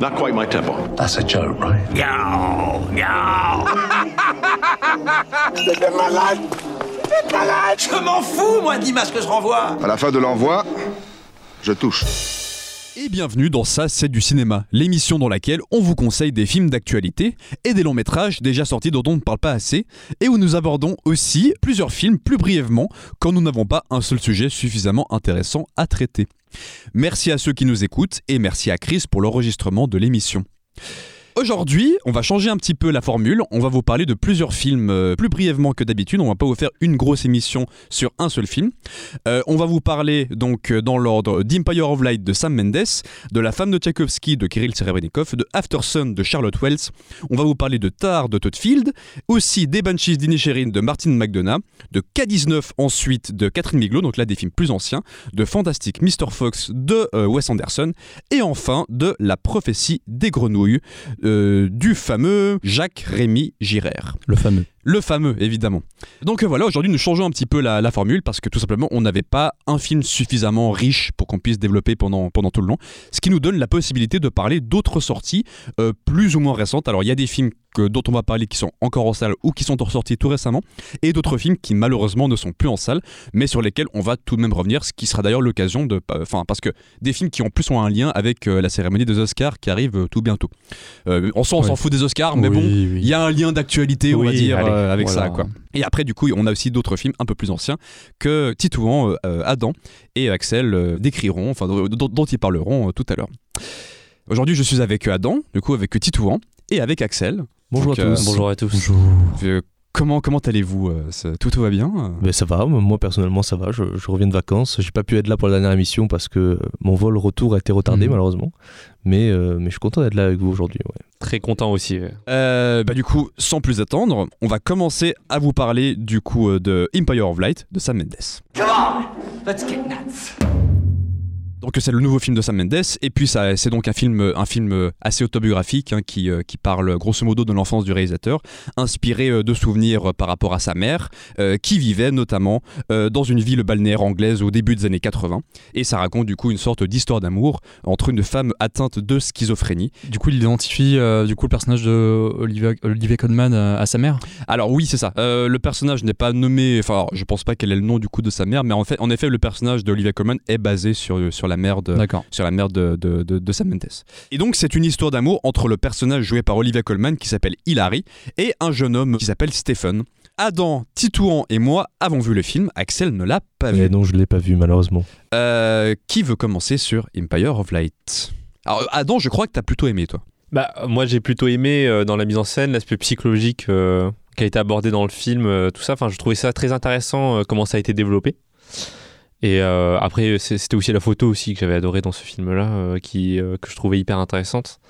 Not quite my tempo. That's a joke, right? Je m'en fous, moi, dis-moi ce que je renvoie À la fin de l'envoi, je touche. Et bienvenue dans Ça c'est du cinéma, l'émission dans laquelle on vous conseille des films d'actualité et des longs métrages déjà sortis dont on ne parle pas assez, et où nous abordons aussi plusieurs films plus brièvement quand nous n'avons pas un seul sujet suffisamment intéressant à traiter. Merci à ceux qui nous écoutent et merci à Chris pour l'enregistrement de l'émission. Aujourd'hui, on va changer un petit peu la formule. On va vous parler de plusieurs films euh, plus brièvement que d'habitude. On va pas vous faire une grosse émission sur un seul film. Euh, on va vous parler donc euh, dans l'ordre d'Empire of Light de Sam Mendes, de La femme de Tchaïkovski de Kirill Serebrennikov, de After Sun de Charlotte Wells. On va vous parler de Tar de Todd Field, aussi des Banshees d'Inisherin de Martin McDonough, de K19 ensuite de Catherine Miglo, donc là des films plus anciens, de Fantastic Mr. Fox de Wes Anderson, et enfin de La prophétie des grenouilles euh, du fameux Jacques Rémy Girard. Le fameux. Le fameux, évidemment. Donc euh, voilà, aujourd'hui nous changeons un petit peu la, la formule parce que tout simplement on n'avait pas un film suffisamment riche pour qu'on puisse développer pendant, pendant tout le long, ce qui nous donne la possibilité de parler d'autres sorties euh, plus ou moins récentes. Alors il y a des films que- dont on va parler qui sont encore en salle ou qui sont ressortis tout récemment, et d'autres films qui malheureusement ne sont plus en salle, mais sur lesquels on va tout de même revenir, ce qui sera d'ailleurs l'occasion de... Enfin, parce que des films qui en plus ont un lien avec euh, la cérémonie des Oscars qui arrive euh, tout bientôt. Euh, en soi on Ouais. s'en fout des Oscars, mais Oui, bon, oui. il y a un lien d'actualité, on va dire, allez, euh, avec voilà. ça, quoi. Et après, du coup, on a aussi d'autres films un peu plus anciens que Titouan, euh, Adam et Axel euh, décriront, enfin, dont, dont ils parleront euh, tout à l'heure. Aujourd'hui, je suis avec Adam, du coup, avec Titouan et avec Axel. Bonjour Donc, à euh, tous. Bonjour à tous. Bonjour. Euh, comment comment allez-vous euh, ça- tout, tout va bien euh? Ben, ça va, moi personnellement ça va, je, je reviens de vacances. J'ai pas pu être là pour la dernière émission parce que mon vol retour a été retardé Mhm. malheureusement. Mais, euh, mais je suis content d'être là avec vous aujourd'hui. ouais. Très content aussi. ouais. Euh, bah, du coup, sans plus attendre, on va commencer à vous parler du coup euh, de Empire of Light de Sam Mendes. Come on, let's get nuts Donc c'est le nouveau film de Sam Mendes et puis ça c'est donc un film un film assez autobiographique hein, qui, euh, qui parle grosso modo de l'enfance du réalisateur, inspiré euh, de souvenirs euh, par rapport à sa mère euh, qui vivait notamment euh, dans une ville balnéaire anglaise au début des années 80 et ça raconte du coup une sorte d'histoire d'amour entre une femme atteinte de schizophrénie. Du coup, il identifie euh, du coup le personnage de Olivia, Olivia Colman à sa mère? Alors oui c'est ça. Le personnage n'est pas nommé, enfin je pense pas quel est le nom du coup de sa mère, mais en fait en effet le personnage d'Olivia Colman est basé sur sur la mère de sur la mère de, de, de- de Sam Mendes. Et donc c'est une histoire d'amour entre le personnage joué par Olivia Colman qui s'appelle Hilary et un jeune homme qui s'appelle Stephen. Adam, Titouan et moi avons vu le film, Axel ne l'a pas vu. Mais non, je l'ai pas vu malheureusement. Euh, qui veut commencer sur Empire of Light? Alors Adam, je crois que t'as plutôt aimé toi. Bah, moi, j'ai plutôt aimé euh, dans la mise en scène l'aspect psychologique euh, qui a été abordé dans le film, euh, tout ça. Enfin, je trouvais ça très intéressant euh, comment ça a été développé. Et euh, après, c'était aussi la photo aussi que j'avais adoré dans ce film-là, euh, qui euh, que je trouvais hyper intéressante.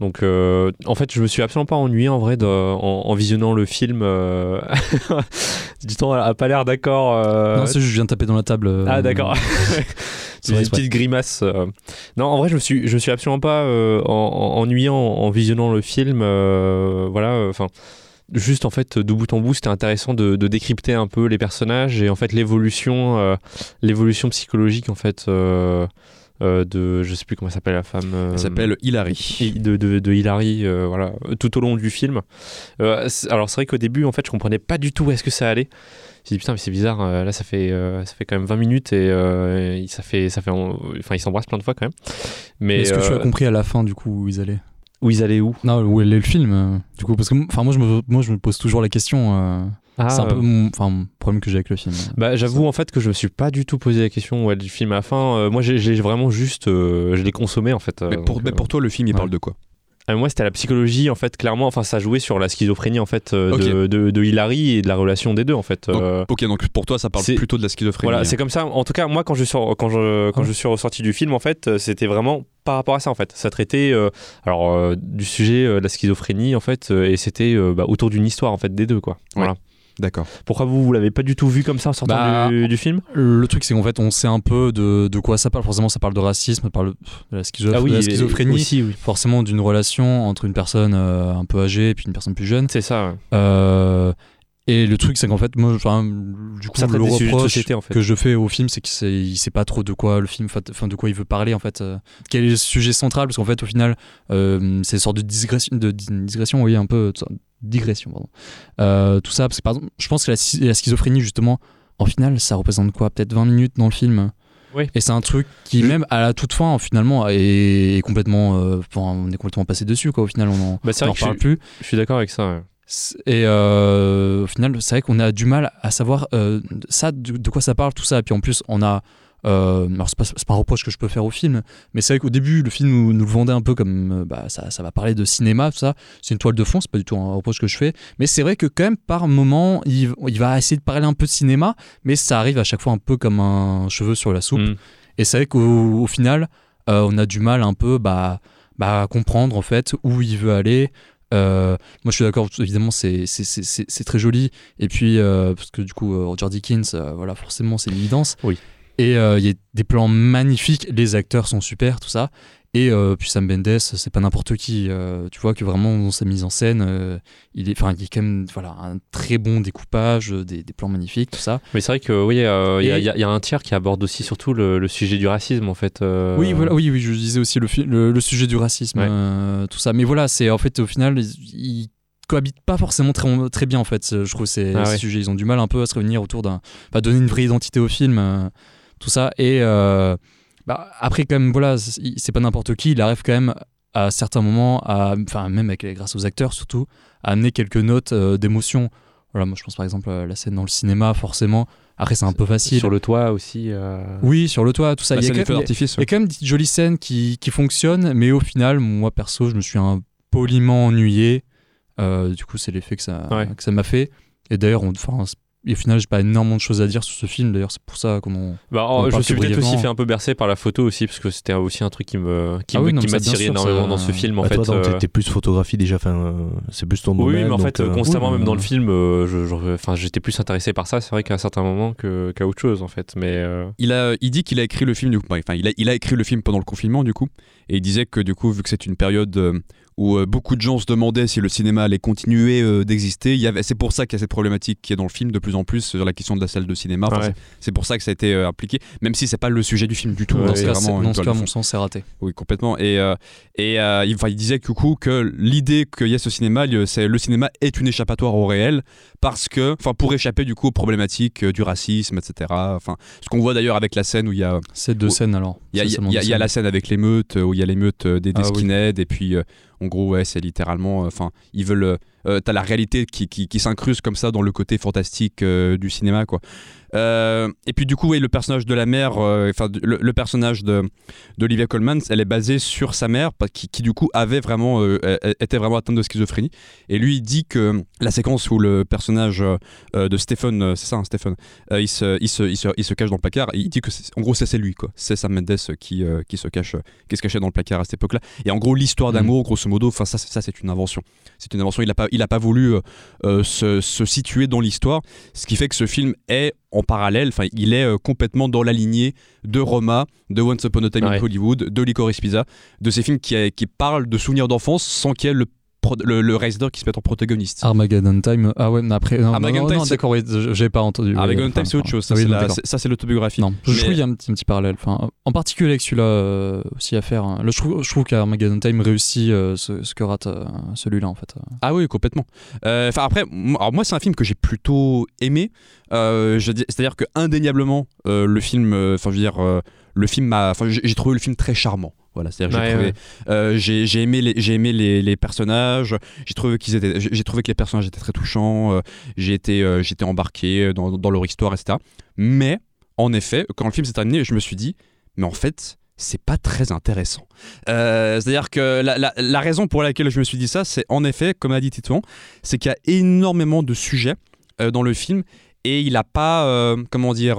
Donc, euh, en fait, je me suis absolument pas ennuyé en vrai de- en, en visionnant le film. Euh... du temps a pas l'air d'accord. euh, Non, c'est juste, je viens de taper dans la table. Ah d'accord. C'est une petite grimace. Non, en vrai, je me suis, je me suis absolument pas euh, en, en- ennuyé en, en visionnant le film. euh, voilà, enfin. Juste en fait de bout en bout c'était intéressant de, de décrypter un peu les personnages et en fait l'évolution euh, l'évolution psychologique en fait euh, euh, de je sais plus comment s'appelle la femme euh, Elle s'appelle Hilary. de, de, de Hilary euh, voilà tout au long du film. Euh, alors c'est vrai qu'au début en fait je comprenais pas du tout où est-ce que ça allait. J'ai dit putain mais c'est bizarre euh, là ça fait euh, ça fait quand même 20 minutes et euh, ça fait ça fait en- enfin ils s'embrassent plein de fois quand même. Mais Est-ce que tu as compris à la fin du coup où ils allaient? Où ils allaient où Non, où est le film euh, Du coup, parce que enfin moi je me moi je me pose toujours la question. euh, Ah, c'est un peu euh, mon, problème que j'ai avec le film. bah, j'avoue en fait que je me suis pas du tout posé la question ouais, du film à la fin Euh, moi j'ai vraiment juste euh, je l'ai consommé en fait euh, Mais pour, donc, mais pour toi le film il ouais. parle de quoi? Ah, moi, c'était la psychologie, en fait, clairement. Enfin, ça jouait sur la schizophrénie, en fait, euh, de, de, de Hilary et de la relation des deux, en fait. Donc, Euh, Ok donc pour toi ça parle plutôt de la schizophrénie. Voilà, hein. c'est comme ça. En tout cas, moi, quand je suis, quand je, quand je suis ressorti du film, en fait, euh, c'était vraiment par rapport à ça, en fait. Ça traitait, euh, alors, du sujet de la schizophrénie, en fait, et c'était bah, autour d'une histoire, en fait, des deux, quoi. Voilà. D'accord. Pourquoi vous, vous l'avez pas du tout vu comme ça en sortant Bah, du, du film? Le truc, c'est qu'en fait, on sait un peu de, de quoi ça parle. Forcément, ça parle de racisme, ça parle de la, schizo- de la schizophrénie. Ah aussi, oui. Forcément, d'une relation entre une personne euh, un peu âgée et puis une personne plus jeune. C'est ça. ouais. Euh, Et le truc, c'est qu'en fait, moi, enfin, du coup, Ça le reproche société, en fait. que je fais au film, c'est qu'il sait, il sait pas trop de quoi le film, enfin, de quoi il veut parler, en fait. euh, quel est le sujet central, parce qu'en fait, au final, euh, c'est une sorte de digression, de di- digression, oui, un peu, digression, pardon. Euh, tout ça, parce que par exemple, je pense que la, schi- la schizophrénie, justement, en final, ça représente quoi? Peut-être 20 minutes dans le film? Oui. Et c'est un truc qui, même à la toute fin, finalement, est, complètement. euh, enfin, on est complètement passé dessus, quoi. Au final, on en, Bah, je parle plus. Je suis d'accord avec ça. ouais. Et euh, au final, c'est vrai qu'on a du mal à savoir euh, ça, de, de quoi ça parle, tout ça. Et puis en plus, on a. Euh, alors, c'est pas, pas un reproche que je peux faire au film, mais c'est vrai qu'au début, le film nous, nous le vendait un peu comme euh, bah, ça, ça va parler de cinéma, tout ça. C'est une toile de fond, c'est pas du tout un reproche que je fais. Mais c'est vrai que, quand même, par moment, il, il va essayer de parler un peu de cinéma, mais ça arrive à chaque fois un peu comme un cheveu sur la soupe. Mm. Et c'est vrai qu'au au final, on a du mal un peu bah, bah, à comprendre en fait où il veut aller. Euh, moi, je suis d'accord, évidemment, c'est très joli. Et puis, euh, parce que du coup, euh, Roger Dickens, voilà, forcément, c'est une évidence. Oui. Et il y a des plans magnifiques, les acteurs sont super, tout ça. Et euh, puis Sam Mendes, c'est pas n'importe qui. euh, tu vois que vraiment dans sa mise en scène, euh, il est, enfin, il est quand même, voilà, un très bon découpage, des, des plans magnifiques, tout ça. Mais c'est vrai que oui, il y, a- Et- il y a- il y a un tiers qui aborde aussi surtout le, le sujet du racisme en fait. Oui, voilà, oui, oui, je disais aussi le, fi- le, le sujet du racisme, Ouais. tout ça. Mais voilà, c'est en fait au final, ils, ils cohabitent pas forcément très, très bien en fait. Je trouve ces, Ah ces ouais. sujets, ils ont du mal un peu à se réunir autour d'un, pas donner une vraie identité au film, tout ça. Et bah, après quand même, voilà, c'est pas n'importe qui. Il arrive quand même à certains moments, à, enfin même avec, grâce aux acteurs surtout, à amener quelques notes euh, d'émotion. Voilà, moi je pense par exemple à la scène dans le cinéma, forcément. Après c'est un peu facile. Sur le toit aussi. euh, Oui, sur le toit, tout ça. La Il y a quand même- il y a quand même des jolies scènes qui, qui fonctionnent, mais au final, moi perso, je me suis un poliment ennuyé. Euh, du coup, c'est l'effet que ça Ouais. que ça m'a fait. Et d'ailleurs, on- enfin, et au final, j'ai pas énormément de choses à dire sur ce film. D'ailleurs, c'est pour ça qu'on en- Bah, On oh, je me suis peut-être aussi fait un peu bercer par la photo aussi parce que c'était aussi un truc qui me qui Ah oui, qui m'attirait énormément ça- dans ce film en Bah, fait. toi, t'es- euh, t'es plus photographie déjà, enfin, c'est plus ton Oui, domaine. mais en fait, euh, constamment, oui, même dans le film, euh, enfin, j'étais plus intéressé par ça. C'est vrai qu'à un certain moment que- qu'à autre chose, en fait. Mais euh, Il, a, il dit qu'il a écrit le film, du coup, enfin, il a, il a écrit le film pendant le confinement, du coup, et il disait que, du coup, vu que c'est une période euh, où euh, beaucoup de gens se demandaient si le cinéma allait continuer euh, d'exister, il y avait- c'est pour ça qu'il y a cette problématique qui est dans le film de plus en plus sur la question de la salle de cinéma. Enfin, Ouais. c'est- pour ça que ça a été euh, appliqué, même si c'est pas le sujet du film du tout. Ouais, dans ce cas, dans ce cas, à mon sens, c'est raté. Oui, complètement. Et, euh, et euh, il, disait que, du coup, que l'idée qu'il y ait ce cinéma, le- c'est le cinéma est une échappatoire au réel parce que, enfin, pour échapper du coup aux problématiques euh, du racisme, etc. Enfin, ce qu'on voit d'ailleurs avec la scène où il y a, C'est deux scènes alors. il y a, y y y la scène avec l'émeute où il y a l'émeute des, des Ah oui. skinheads et puis, euh, en gros, ouais, c'est littéralement, euh, enfin, ils veulent, euh, euh, t'as la réalité qui, qui, qui s'incruste comme ça dans le côté fantastique du cinéma, quoi. Euh, et puis du coup, oui, le personnage de la mère, euh, enfin le, le personnage d'Olivia Colman, elle est basée sur sa mère, qui, qui, du coup avait vraiment, euh, euh, était vraiment atteinte de schizophrénie. Et lui, il dit que la séquence où le personnage de Stephen, c'est ça, hein, Stephen, il, se, il, se, il, se, il se cache dans le placard. Et il dit que, c'est- en gros, c'est lui, quoi. C'est Sam Mendes qui, qui se cache, qui se cachait dans le placard à cette époque-là. Et en gros, l'histoire Mhm. d'amour, grosso modo, enfin ça, c'est- ça, c'est une invention. C'est une invention. Il a pas, il a pas voulu se, se situer dans l'histoire, ce qui fait que ce film est en parallèle. Enfin, il est euh, complètement dans la lignée de Roma, de Once Upon a Time Ouais. in Hollywood, de Licorice Pizza, de ces films qui, qui parlent de souvenirs d'enfance sans qu'il y ait le, pro- le, le réalisateur qui se mette en protagoniste. Armageddon Time. Ah ouais, mais après. Non, Armageddon non, Time, non, c'est- d'accord, oui, j'avais pas entendu. oui, Armageddon Time, c'est autre chose. Ça, oui, c'est la- l'autobiographie. Non, je Mais- trouve qu'il y a un petit, un petit parallèle. Enfin, en particulier avec celui-là euh, aussi à faire. hein. Là, je trouve, je trouve qu'Armageddon Time réussit euh, ce, ce que rate euh, celui-là en fait. Ah oui, complètement. Euh, Enfin après, moi, alors moi c'est un film que j'ai plutôt aimé. C'est-à-dire que indéniablement, le film, enfin je veux dire, le film m'a, enfin j'ai j'ai trouvé le film très charmant. Voilà, c'est-à-dire que j'ai Ouais, trouvé, ouais. euh, j'ai j'ai aimé les, j'ai aimé les, les personnages. J'ai trouvé qu'ils étaient, j'ai trouvé que les personnages étaient très touchants. euh, j'ai été, euh, j'étais embarqué dans, dans leur histoire, etc. Mais en effet, quand le film s'est terminé, je me suis dit, mais en fait. C'est pas très intéressant. Euh, C'est-à-dire que la, la- la raison pour laquelle je me suis dit ça, c'est en effet, comme a dit Titouan, c'est qu'il y a énormément de sujets euh, dans le film et il a pas, euh, comment dire,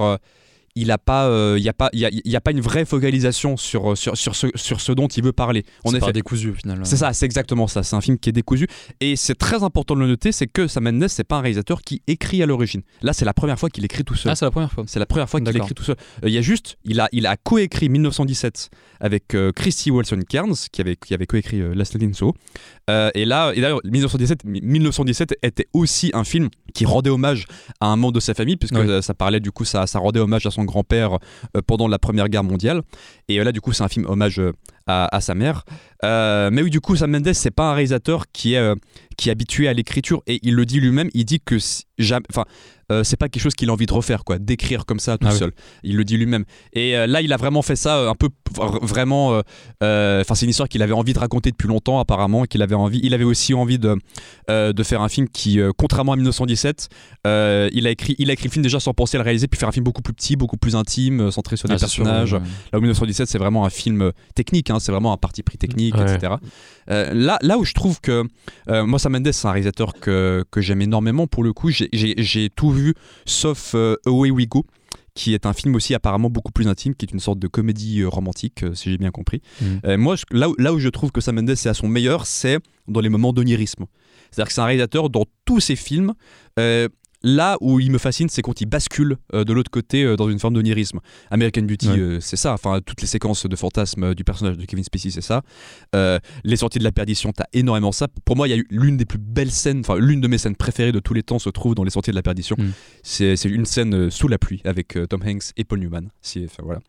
il a pas, euh, y a pas, y a, y a pas une vraie focalisation sur euh, sur sur ce sur ce dont il veut parler. Effet, pas décousu au final. c'est ça, c'est exactement ça. C'est un film qui est décousu. Et c'est très important de le noter, c'est que Sam Mendes, c'est pas un réalisateur qui écrit à l'origine. Là, c'est la première fois qu'il écrit tout seul. Ah, c'est la première fois. c'est la première fois qu'il écrit tout seul. Euh, Il y a juste, il a, il a coécrit 1917 avec euh, Christy Wilson Cairns, qui avait, qui avait coécrit Last Night in Soho. Et là, et d'ailleurs, 1917, 1917 était aussi un film qui rendait hommage à un membre de sa famille, puisque Ouais. ça parlait du coup, ça, ça rendait hommage à son grand-père euh, pendant la Première Guerre mondiale. Et là, du coup, c'est un film hommage euh, à, à sa mère. Euh, mais oui, du coup, Sam Mendes, c'est pas un réalisateur qui est, euh, qui est habitué à l'écriture, et il le dit lui-même. Il dit que si- jamais, euh, c'est pas quelque chose qu'il a envie de refaire, quoi, d'écrire comme ça tout Ah oui. seul. Il le dit lui-même. Et là, il a vraiment fait ça un peu vraiment. Enfin, c'est une histoire qu'il avait envie de raconter depuis longtemps, apparemment, et qu'il avait envie. Il avait aussi envie de de faire un film qui, contrairement à 1917, euh, il a écrit, il a écrit le film déjà sans penser à le réaliser, puis faire un film beaucoup plus petit, beaucoup plus intime, centré sur des Ah, sûr, personnages. ouais. Là où 1917, c'est vraiment un film euh, technique, hein, c'est vraiment un parti pris technique, Ouais. etc. Euh, là, là où je trouve que euh, moi, Sam Mendes, c'est un réalisateur que, que j'aime énormément. Pour le coup, j'ai- tout vu sauf euh, Away We Go qui est un film aussi apparemment beaucoup plus intime, qui est une sorte de comédie romantique, si j'ai bien compris. Euh, moi, je- là, où- là où je trouve que Sam Mendes est à son meilleur, c'est dans les moments d'onirisme. C'est-à-dire que c'est un réalisateur dans tous ses films. euh, Là où il me fascine, c'est quand il bascule euh, de l'autre côté euh, dans une forme d'onirisme. American Beauty, Ouais. euh, c'est ça. Enfin, toutes les séquences de fantasmes du personnage de Kevin Spacey, c'est ça. Les sorties de la perdition, t'as énormément ça. Pour moi, il y a eu l'une des plus belles scènes, enfin l'une de mes scènes préférées de tous les temps se trouve dans les sorties de la perdition. Mm. C'est une scène sous la pluie avec Tom Hanks et Paul Newman. Si, enfin, voilà.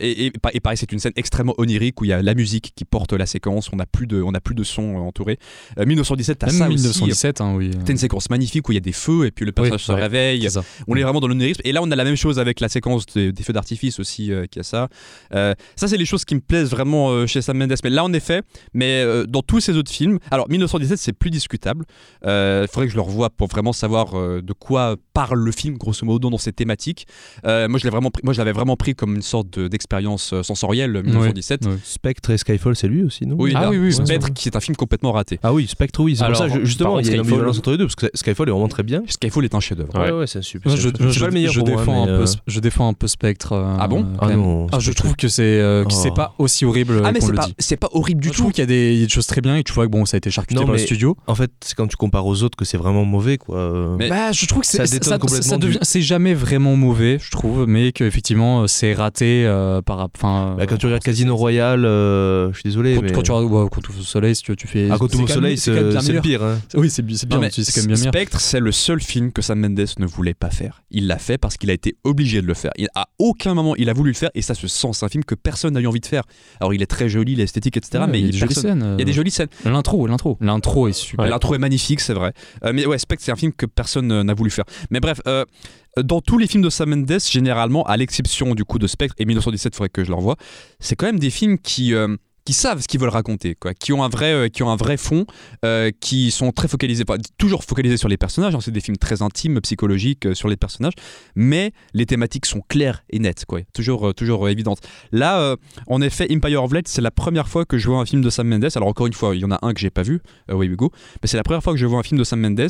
Et, et, pa- et pareil, c'est une scène extrêmement onirique où il y a la musique qui porte la séquence. On n'a plus de, on a plus de son entouré. Euh, 1917, t'as ça aussi. 1917, hein, oui. T'as une séquence magnifique où il y a des feux et puis le personnage Oui, se ouais. réveille. On est vraiment dans l'onirisme. Et là, on a la même chose avec la séquence des, des feux d'artifice aussi, euh, qui a ça. Euh, ça, c'est les choses qui me plaisent vraiment euh, chez Sam Mendes. Mais là, en effet, mais euh, dans tous ces autres films, alors 1917, c'est plus discutable. Il faudrait que je le revoie pour vraiment savoir euh, de quoi parle le film, grosso modo, dans ses thématiques. Euh, moi, je l'ai vraiment pris, moi, je l'avais vraiment pris comme une sorte de- d'expérience sensorielle, 1917. Ouais. Spectre et Skyfall, c'est lui aussi, non Oui, Ah là, oui, oui, Spectre, ouais. qui est un film complètement raté. Ah oui, Spectre, oui. C'est pour ça, je- justement, il y a une entre les deux, parce que Skyfall est vraiment très bien. Skyfall est un chef-d'œuvre. Ouais. Ouais, ouais, c'est super. Moi, je, je- pas le meilleur je pour moi, défends mais, un peu, euh, je défends un peu Spectre. euh, Ah bon Ah non, Ah, je trouve que c'est euh, que Oh. c'est pas aussi horrible Ah, mais qu'on c'est le pas, dit. c'est pas horrible du je tout. trouve qu'il y a des, il y a des choses très bien et tu vois que bon, ça a été charcuté Non, par le mais- studio. En fait, c'est quand tu compares aux autres que c'est vraiment mauvais, quoi. Euh, Mais- Bah, je trouve que ça c'est- détonne ça, complètement ça du- c'est jamais vraiment mauvais, je trouve, mais qu'effectivement c'est raté euh, par, enfin. bah, quand tu euh, regardes Casino Royale, euh, je suis désolé, quand, mais. tu regardes tu au soleil, si tu, fais. Ah, quand tu c'est au soleil, c'est le pire. hein. Oui, c'est bi- c'est bien, mais. Spectre, c'est le seul film que Sam Mendes ne voulait pas faire. Il l'a fait parce qu'il a été obligé de le faire. Il, à aucun moment il a voulu le faire et ça se sent. C'est un film que personne n'a eu envie de faire. Alors il est très joli, il est esthétique, etc. Ouais, mais il y a des jolies personne- scènes. il y a des euh, jolies scènes. L'intro, l'intro, l'intro est super. L'intro est magnifique, c'est vrai. Euh, mais ouais, Spectre, c'est un film que personne euh, n'a voulu faire. Mais bref, euh, dans tous les films de Sam Mendes, généralement, à l'exception du coup de Spectre et 1917, il faudrait que je le revoie, c'est quand même des films qui. Qui savent ce qu'ils veulent raconter, quoi, qui ont un vrai, euh, qui ont un vrai fond, euh, qui sont très focalisés, pas- toujours focalisés sur les personnages. hein, c'est des films très intimes, psychologiques euh, sur les personnages, mais les thématiques sont claires et nettes, quoi, toujours, toujours évidentes. Là, en effet, Empire of Light, c'est la première fois que je vois un film de Sam Mendes. Alors encore une fois, il y en a un que j'ai pas vu, Way We Go, mais c'est la première fois que je vois un film de Sam Mendes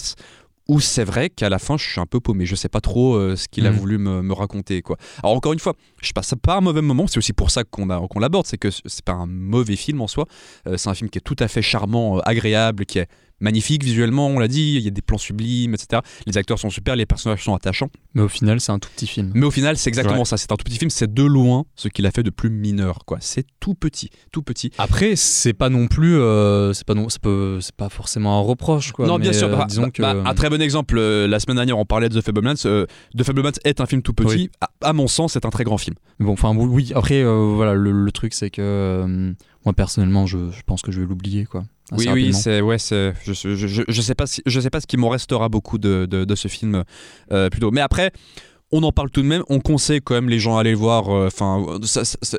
où c'est vrai qu'à la fin je suis un peu paumé, je sais pas trop euh, ce qu'il a Mhm. voulu me, me raconter quoi. Alors encore une fois, je passe pas un mauvais moment, c'est aussi pour ça qu'on l'aborde, c'est que c'est pas un mauvais film en soi, Euh, c'est un film qui est tout à fait charmant, euh, agréable, qui est magnifique visuellement, on l'a dit, il y a des plans sublimes, etc. Les acteurs sont super, les personnages sont attachants. Mais au final, c'est un tout petit film. Mais au final, c'est exactement Ouais. ça. C'est un tout petit film. C'est de loin ce qu'il a fait de plus mineur. quoi. C'est tout petit, tout petit. Après, c'est pas non plus, euh, c'est pas non, c'est pas forcément un reproche quoi. non, bien sûr. euh, bah, disons bah, que. bah, un très bon exemple. euh, la semaine dernière, on parlait de The Fablemans. Euh, The Fablemans est un film tout petit. Oui. À, à mon sens, c'est un très grand film. Bon, enfin oui, Après, voilà, le, le truc c'est que moi personnellement, je, je pense que je vais l'oublier quoi. oui, oui, c'est ouais, c'est. Je, je, je, je sais pas, si, je sais pas ce qui m'en restera beaucoup de, de, de ce film euh, plutôt. Mais après. On en parle tout de même, on conseille quand même les gens à aller le voir. euh, Enfin,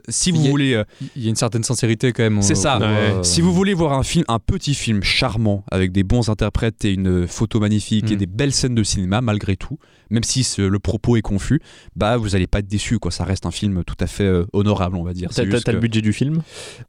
si vous Il y a- voulez, euh, Il y a une certaine sincérité quand même. C'est euh, ça. Ouais. euh, Si vous voulez voir un film, un petit film charmant avec des bons interprètes et une photo magnifique et Mm. des belles scènes de cinéma malgré tout, même si ce- le propos est confus, bah vous allez pas être déçu quoi. Ça reste un film tout à fait euh, honorable on va dire. T'as t'as le que- budget du film?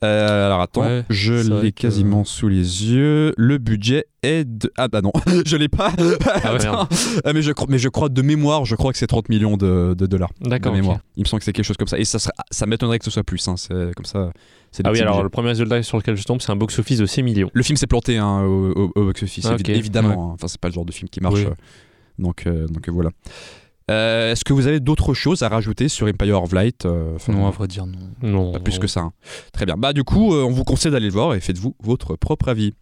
Euh, alors attends, Ouais, je l'ai que- quasiment sous les yeux. Le budget est de... Ah bah non, je l'ai pas. Ah. Ah, mais, je crois, mais je crois de mémoire, je crois que c'est 30 millions de, de dollars. D'accord. de mémoire. Il me semble que c'est quelque chose comme ça. Et ça, serait- ça m'étonnerait que ce soit plus. hein. C'est comme ça. c'est Ah oui, alors budgets. le premier résultat sur lequel je tombe, c'est un box-office de 6 millions. Le film s'est planté hein, au, au- au box-office, Ah, évidemment. hein. Enfin, c'est pas le genre de film qui marche. Oui. euh. Donc, euh, donc euh, voilà. Euh, Est-ce que vous avez d'autres choses à rajouter sur Empire of Light euh, Non, à vrai dire, non. Non. Pas plus que ça. hein. Très bien. Bah du coup, euh, on vous conseille d'aller le voir et faites-vous votre propre avis.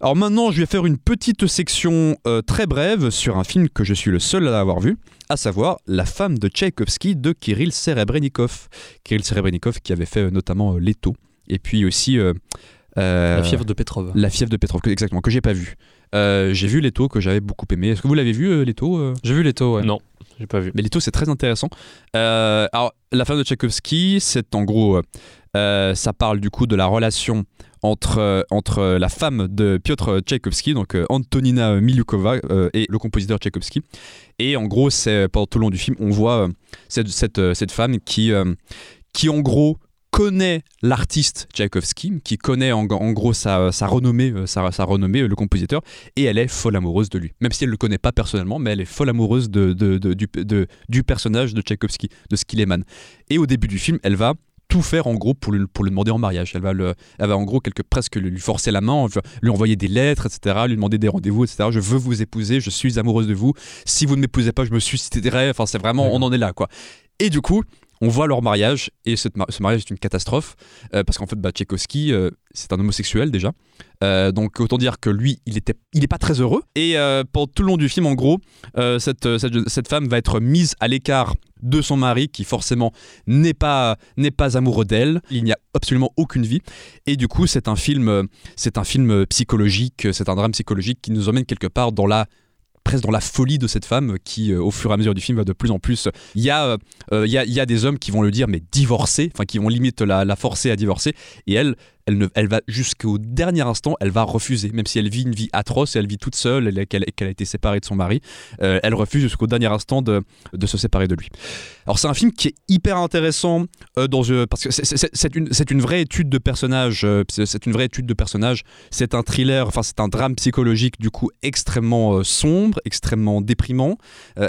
Alors maintenant, je vais faire une petite section euh, très brève sur un film que je suis le seul à avoir vu, à savoir La femme de Tchaïkovski de Kirill Serebrennikov. Kirill Serebrennikov qui avait fait euh, notamment euh, Leto et puis aussi euh, euh, La fièvre de Petrov. La fièvre de Petrov, que- exactement, que j'ai pas vu. Euh, j'ai vu Leto que j'avais beaucoup aimé. Est-ce que vous l'avez vu euh, Leto euh? J'ai vu les taux, ouais. Non, j'ai pas vu. mais Leto, c'est très intéressant. Euh, alors, la femme de Tchaïkovski, c'est en gros, euh, euh, ça parle du coup de la relation entre, euh, entre la femme de Piotr Tchaïkovski, donc euh, Antonina Milyukova, euh, et le compositeur Tchaïkovski. Et en gros, c'est pendant tout le long du film, on voit cette, cette, cette femme qui, qui en gros connaît l'artiste Tchaïkovski, qui connaît en, en gros sa, sa renommée, sa, sa renommée, le compositeur, et elle est folle amoureuse de lui. Même si elle le connaît pas personnellement, mais elle est folle amoureuse de, de- du, du personnage de Tchaïkovski, de ce qu'il émane. Et au début du film, elle va tout faire en gros pour lui, pour le demander en mariage. Elle va, le, elle va en gros quelque, presque lui forcer la main, lui envoyer des lettres, etc., lui demander des rendez-vous, etc. Je veux vous épouser, je suis amoureuse de vous. Si vous ne m'épousez pas, je me suiciderai. Enfin, c'est vraiment, on en est là, quoi. Et du coup, on voit leur mariage, et ce mariage est une catastrophe, euh, parce qu'en fait, bah, Tchaïkovski, euh, c'est un homosexuel déjà. Euh, donc autant dire que lui, il était, il est pas très heureux. Et pendant tout le long du film, en gros, cette, cette, femme va être mise à l'écart de son mari, qui forcément n'est pas, n'est pas amoureux d'elle. Il n'y a absolument aucune vie. Et du coup, c'est un film, c'est un film psychologique, c'est un drame psychologique qui nous emmène quelque part dans la dans la folie de cette femme qui, euh, au fur et à mesure du film, va de plus en plus. Il y, a, euh, il y, a, il y a des hommes qui vont le dire, mais divorcer, enfin qui vont limite la, la forcer à divorcer. Et elle, elle, va jusqu'au dernier instant, elle va refuser, même si elle vit une vie atroce et elle vit toute seule, elle- qu'elle a été séparée de son mari, euh, elle refuse jusqu'au dernier instant de, se séparer de lui. Alors c'est un film qui est hyper intéressant euh, euh, parce que c'est- une, vraie étude de personnage, c'est une vraie étude de personnage. C'est un thriller, enfin c'est un drame psychologique du coup extrêmement sombre, extrêmement déprimant,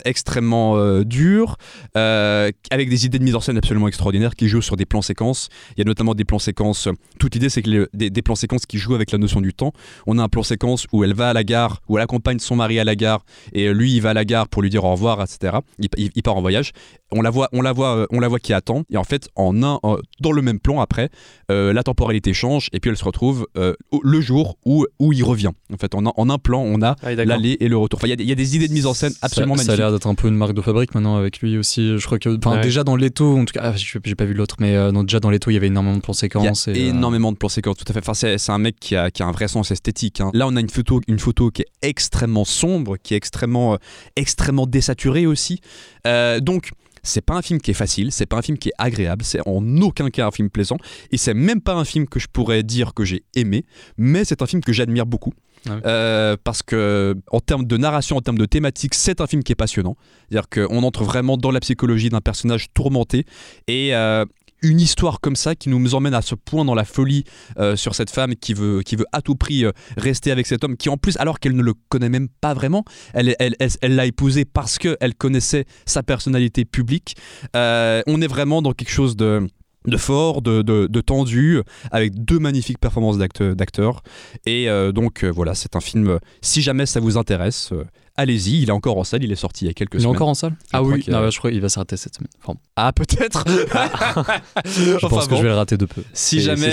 extrêmement dur, avec des idées de mise en scène absolument extraordinaires qui jouent sur des plans séquences. Il y a notamment des plans séquences. Toute l'idée c'est que les- des, des plans séquences qui jouent avec la notion du temps. On a un plan séquence où elle va à la gare, où elle accompagne son mari à la gare et lui il va à la gare pour lui dire au revoir, etc. Il, il- il part en voyage. On la voit, on la voit, euh, on la voit qui attend. Et en fait, en un, en- dans le même plan après, euh, la temporalité change et puis elle se retrouve euh, le jour où, où il revient. En fait, en un, en un plan, on a Ah, l'aller et le retour. Enfin, il y a des- il y, a des idées de mise en scène absolument ça, ça a magnifiques. l'air d'être un peu une marque de fabrique maintenant avec lui aussi. Je crois que, Ouais. déjà dans Leto, en tout cas, ah, j'ai pas vu l'autre, mais euh, non, déjà dans Leto, il y avait énormément de plans Il y séquences. a et, euh, énormément de plans séquences, tout à fait. Enfin, c'est, c'est un mec qui a, qui a un vrai sens esthétique. hein. Là, on a une photo, une photo qui est extrêmement sombre, qui est extrêmement, euh, extrêmement désaturée aussi. Euh, donc, c'est pas un film qui est facile, c'est pas un film qui est agréable, c'est en aucun cas un film plaisant, et c'est même pas un film que je pourrais dire que j'ai aimé, mais c'est un film que j'admire beaucoup. Ah oui. Euh, parce que en termes de narration, en termes de thématique, c'est un film qui est passionnant. C'est-à-dire qu'on entre vraiment dans la psychologie d'un personnage tourmenté et euh, une histoire comme ça qui nous emmène à ce point dans la folie euh, sur cette femme qui veut, qui veut à tout prix euh, rester avec cet homme qui en plus alors qu'elle ne le connaît même pas vraiment elle l'a épousé parce qu'elle connaissait sa personnalité publique. Euh, on est vraiment dans quelque chose de de fort, de, de, de tendu, avec deux magnifiques performances d'acte- d'acteurs. Et euh, donc euh, voilà, c'est un film, euh, si jamais ça vous intéresse, euh, allez-y, il est encore en salle, il est sorti il y a quelques Il est semaines. encore en salle Ah oui, non, je crois qu'il va s'arrêter cette semaine. Enfin, Ah peut-être je pense que je vais le rater de peu. Si jamais,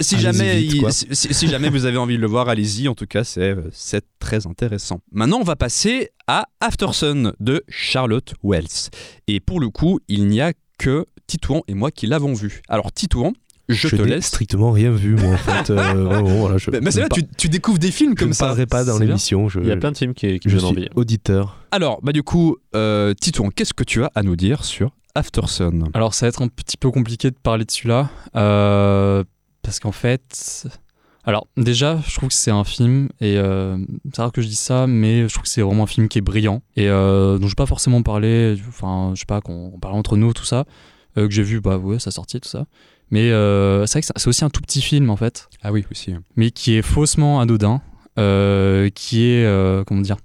si, jamais, vite, il- si, jamais vous avez envie de le voir, allez-y. En tout cas, c'est c'est très intéressant. Maintenant, on va passer à Aftersun de Charlotte Wells. Et pour le coup, il n'y a que Titouan et moi qui l'avons vu. Alors Titouan, je, te n'ai laisse. strictement rien vu, moi, en fait. euh, vraiment, voilà, je, Mais, je c'est ne là, tu, tu découvres des films je comme ne ça. parlerai pas dans l'émission. Je, Il y a plein de films qui, qui me je donnent suis envie. auditeur. Alors, bah du coup, euh, Titouan, qu'est-ce que tu as à nous dire sur Aftersun Alors, ça va être un petit peu compliqué de parler de celui-là. euh, parce qu'en fait. Alors, déjà, je trouve que c'est un film, et euh, c'est rare que je dise ça, mais je trouve que c'est vraiment un film qui est brillant, et euh, dont je vais pas forcément parler, enfin, je sais pas, qu'on on parle entre nous, tout ça, que j'ai vu, bah ouais, sa sortie, tout ça. Mais euh, c'est vrai que c'est- aussi un tout petit film, en fait, Ah oui, aussi. mais qui est faussement anodin. euh, qui est euh, comment dire,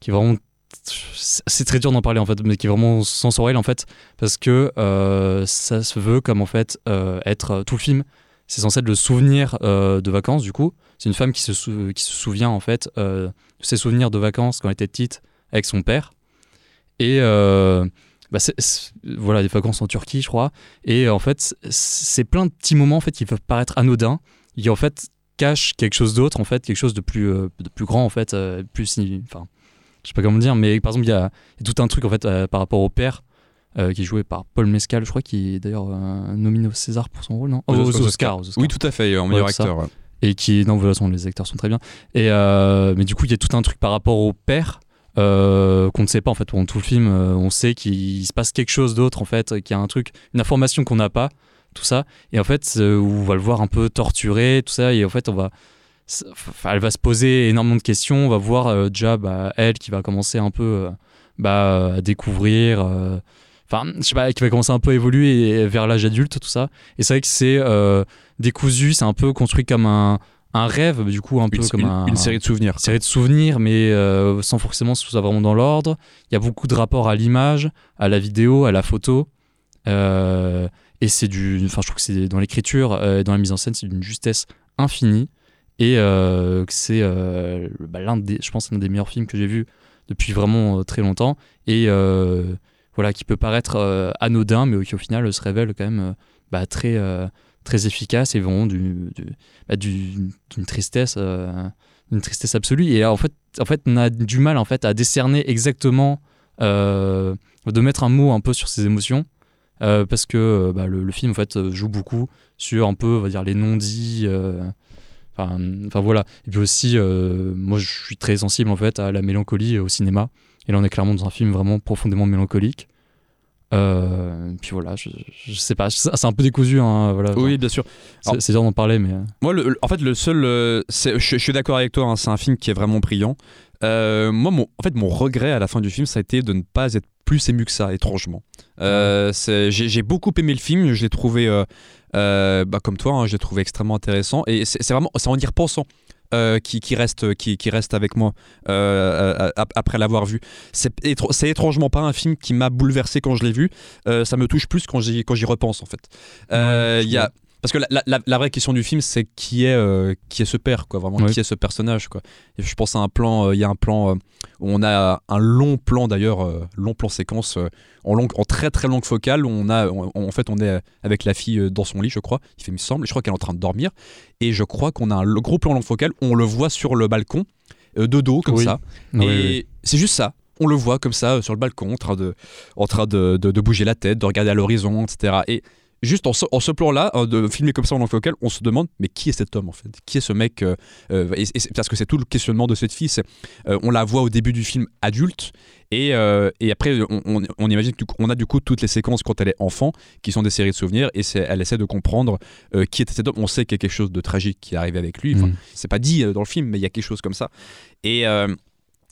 qui est vraiment c'est très dur d'en parler en fait, mais qui est vraiment sensoriel en fait, parce que euh, ça se veut comme en fait euh, être euh, tout le film. C'est censé être le souvenir euh, de vacances du coup. C'est une femme qui se, sou- qui se souvient en fait euh, de ses souvenirs de vacances quand elle était petite avec son père. Et bah, voilà, des vacances en Turquie, je crois. Et en fait, c'est- plein de petits moments en fait qui peuvent paraître anodins, qui en fait cachent quelque chose d'autre, en fait, quelque chose de plus, euh, de plus grand en fait, euh, plus, enfin, je sais pas comment dire, mais par exemple, il y a, il y a tout un truc en fait euh, par rapport au père. qui est joué par Paul Mescal, je crois, qui est d'ailleurs nominé au César pour son rôle, non? Aux- Aux, aux Oscars, Oscars. aux Oscars Oui, tout à fait, en meilleur Ouais, acteur. ouais. et qui non de toute façon les acteurs sont très bien et mais du coup il y a tout un truc par rapport au père euh, qu'on ne sait pas en fait pendant tout le film euh, on sait qu'il se passe quelque chose d'autre en fait qu'il y a un truc une information qu'on n'a pas tout ça. Et en fait euh, on va le voir un peu torturé tout ça et en fait on va elle va se poser énormément de questions on va voir déjà bah, elle qui va commencer un peu bah, à découvrir enfin je sais pas qui va commencer un peu à évoluer vers l'âge adulte tout ça. Et c'est vrai que c'est décousu c'est un peu construit comme un, un rêve du coup un peu Une, comme une- un une série de souvenirs. une série de souvenirs, mais euh, sans forcément ce soit vraiment dans l'ordre. Il y a beaucoup de rapports à l'image, à la vidéo, à la photo. Euh, et c'est du. Enfin, je trouve que c'est dans l'écriture, euh, dans la mise en scène, c'est d'une justesse infinie. Et euh, que c'est bah, l'un des, je pense, l'un des meilleurs films que j'ai vu depuis vraiment très longtemps. Et voilà, qui peut paraître anodin, mais qui au final se révèle quand même bah, très, très efficace et vraiment du, du- bah, d'une tristesse. euh, une tristesse absolue. Et en fait en fait on a du mal en fait à décerner exactement euh, de mettre un mot un peu sur ses émotions euh, parce que bah, le, film en fait joue beaucoup sur un peu on va dire les non-dits enfin voilà. Et puis aussi moi je suis très sensible en fait à la mélancolie au cinéma. Et là on est clairement dans un film vraiment profondément mélancolique euh, puis voilà je, je sais pas c'est un peu décousu hein, voilà Oui, bien sûr. c'est dur d'en parler mais euh, Moi, le- le- en fait, le seul. euh, je, je suis d'accord avec toi, hein, c'est un film qui est vraiment brillant. Euh, moi, mon, en fait, mon regret à la fin du film, ça a été de ne pas être plus ému que ça, étrangement. Euh, J'ai beaucoup aimé le film, je l'ai trouvé, euh, bah, comme toi, hein, je l'ai trouvé extrêmement intéressant. Et c'est c'est vraiment, c'est en y repensant. Euh, qui, qui reste qui, qui reste avec moi euh, euh, ap- après l'avoir vu. C'est étr- c'est étrangement pas un film qui m'a bouleversé quand je l'ai vu. Ça me touche plus quand j'y repense en fait. Il y a parce que la, la- la- la vraie question du film, c'est qui est euh, qui est ce père, quoi. Vraiment, qui est ce personnage, quoi. Et je pense à un plan. euh, Il y a un plan euh, où on a un long plan d'ailleurs, long plan séquence en longue, en très très longue focale. Où on a, on- en fait, on est avec la fille dans son lit, je crois. Il fait, il me semble. Je crois qu'elle est en train de dormir. Et je crois qu'on a un le- gros plan longue focale. On le voit sur le balcon, de dos comme Oui. ça. oui, et c'est juste ça. On le voit comme ça euh, sur le balcon, en train de, en train de, de- de bouger la tête, de regarder à l'horizon, etc. Et juste en ce, en ce plan-là, euh, de filmer comme ça en langue on se demande mais qui est cet homme en fait? Qui est ce mec euh, euh, et- et c'est- Parce que c'est tout le questionnement de cette fille. c'est, euh, on la voit au début du film adulte. Et, euh, et après, on, on- on imagine qu'on a du coup toutes les séquences quand elle est enfant, qui sont des séries de souvenirs, et elle essaie de comprendre qui était cet homme. On sait qu'il y a quelque chose de tragique qui est arrivé avec lui. Enfin, Mm. c'est pas dit dans le film, mais il y a quelque chose comme ça. Et,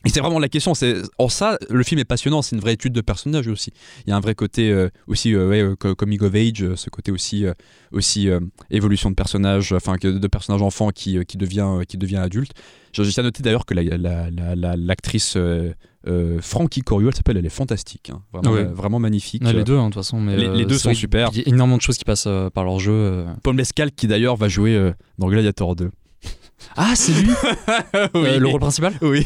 et c'est vraiment la question. C'est en ça, le film est passionnant. C'est une vraie étude de personnage aussi. Il y a un vrai côté euh, aussi, euh, ouais, euh, co- coming of age, euh, ce côté aussi, euh, aussi évolution de personnage, enfin de personnage enfant qui, qui devient, qui devient adulte. J'ai j'ai noté d'ailleurs que la- la- la- la- l'actrice Frankie Corio, elle s'appelle, elle est fantastique, hein. vraiment, magnifique. Ouais, les deux, hein, de toute façon. Mais, Les- les deux sont super. Il y a énormément de choses qui passent par leur jeu. Paul Mescal qui d'ailleurs va jouer dans Gladiator 2. Ah, c'est lui Euh, Le rôle principal Oui.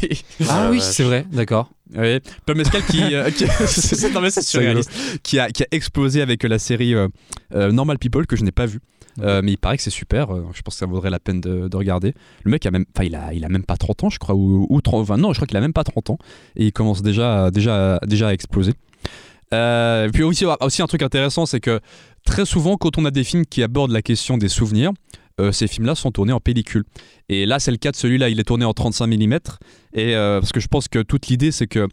Ah oui, c'est vrai, d'accord. Oui, Paul Mescal qui, euh, qui- c'est non, mais c'est surréaliste. qui a, qui a explosé avec la série euh, euh, Normal People que je n'ai pas vu. Euh, mais il paraît que c'est super, euh, je pense que ça vaudrait la peine de, de regarder. Le mec a même, enfin il a, il a même pas 30 ans je crois, ou, ou 30, enfin, non je crois qu'il a même pas 30 ans, et il commence déjà, à- déjà, déjà à exploser. Euh, puis aussi, aussi un truc intéressant, c'est que très souvent quand on a des films qui abordent la question des souvenirs, euh, ces films-là sont tournés en pellicule. Et là, c'est le cas de celui-là, il est tourné en 35 mm. Et euh, parce que je pense que toute l'idée, c'est que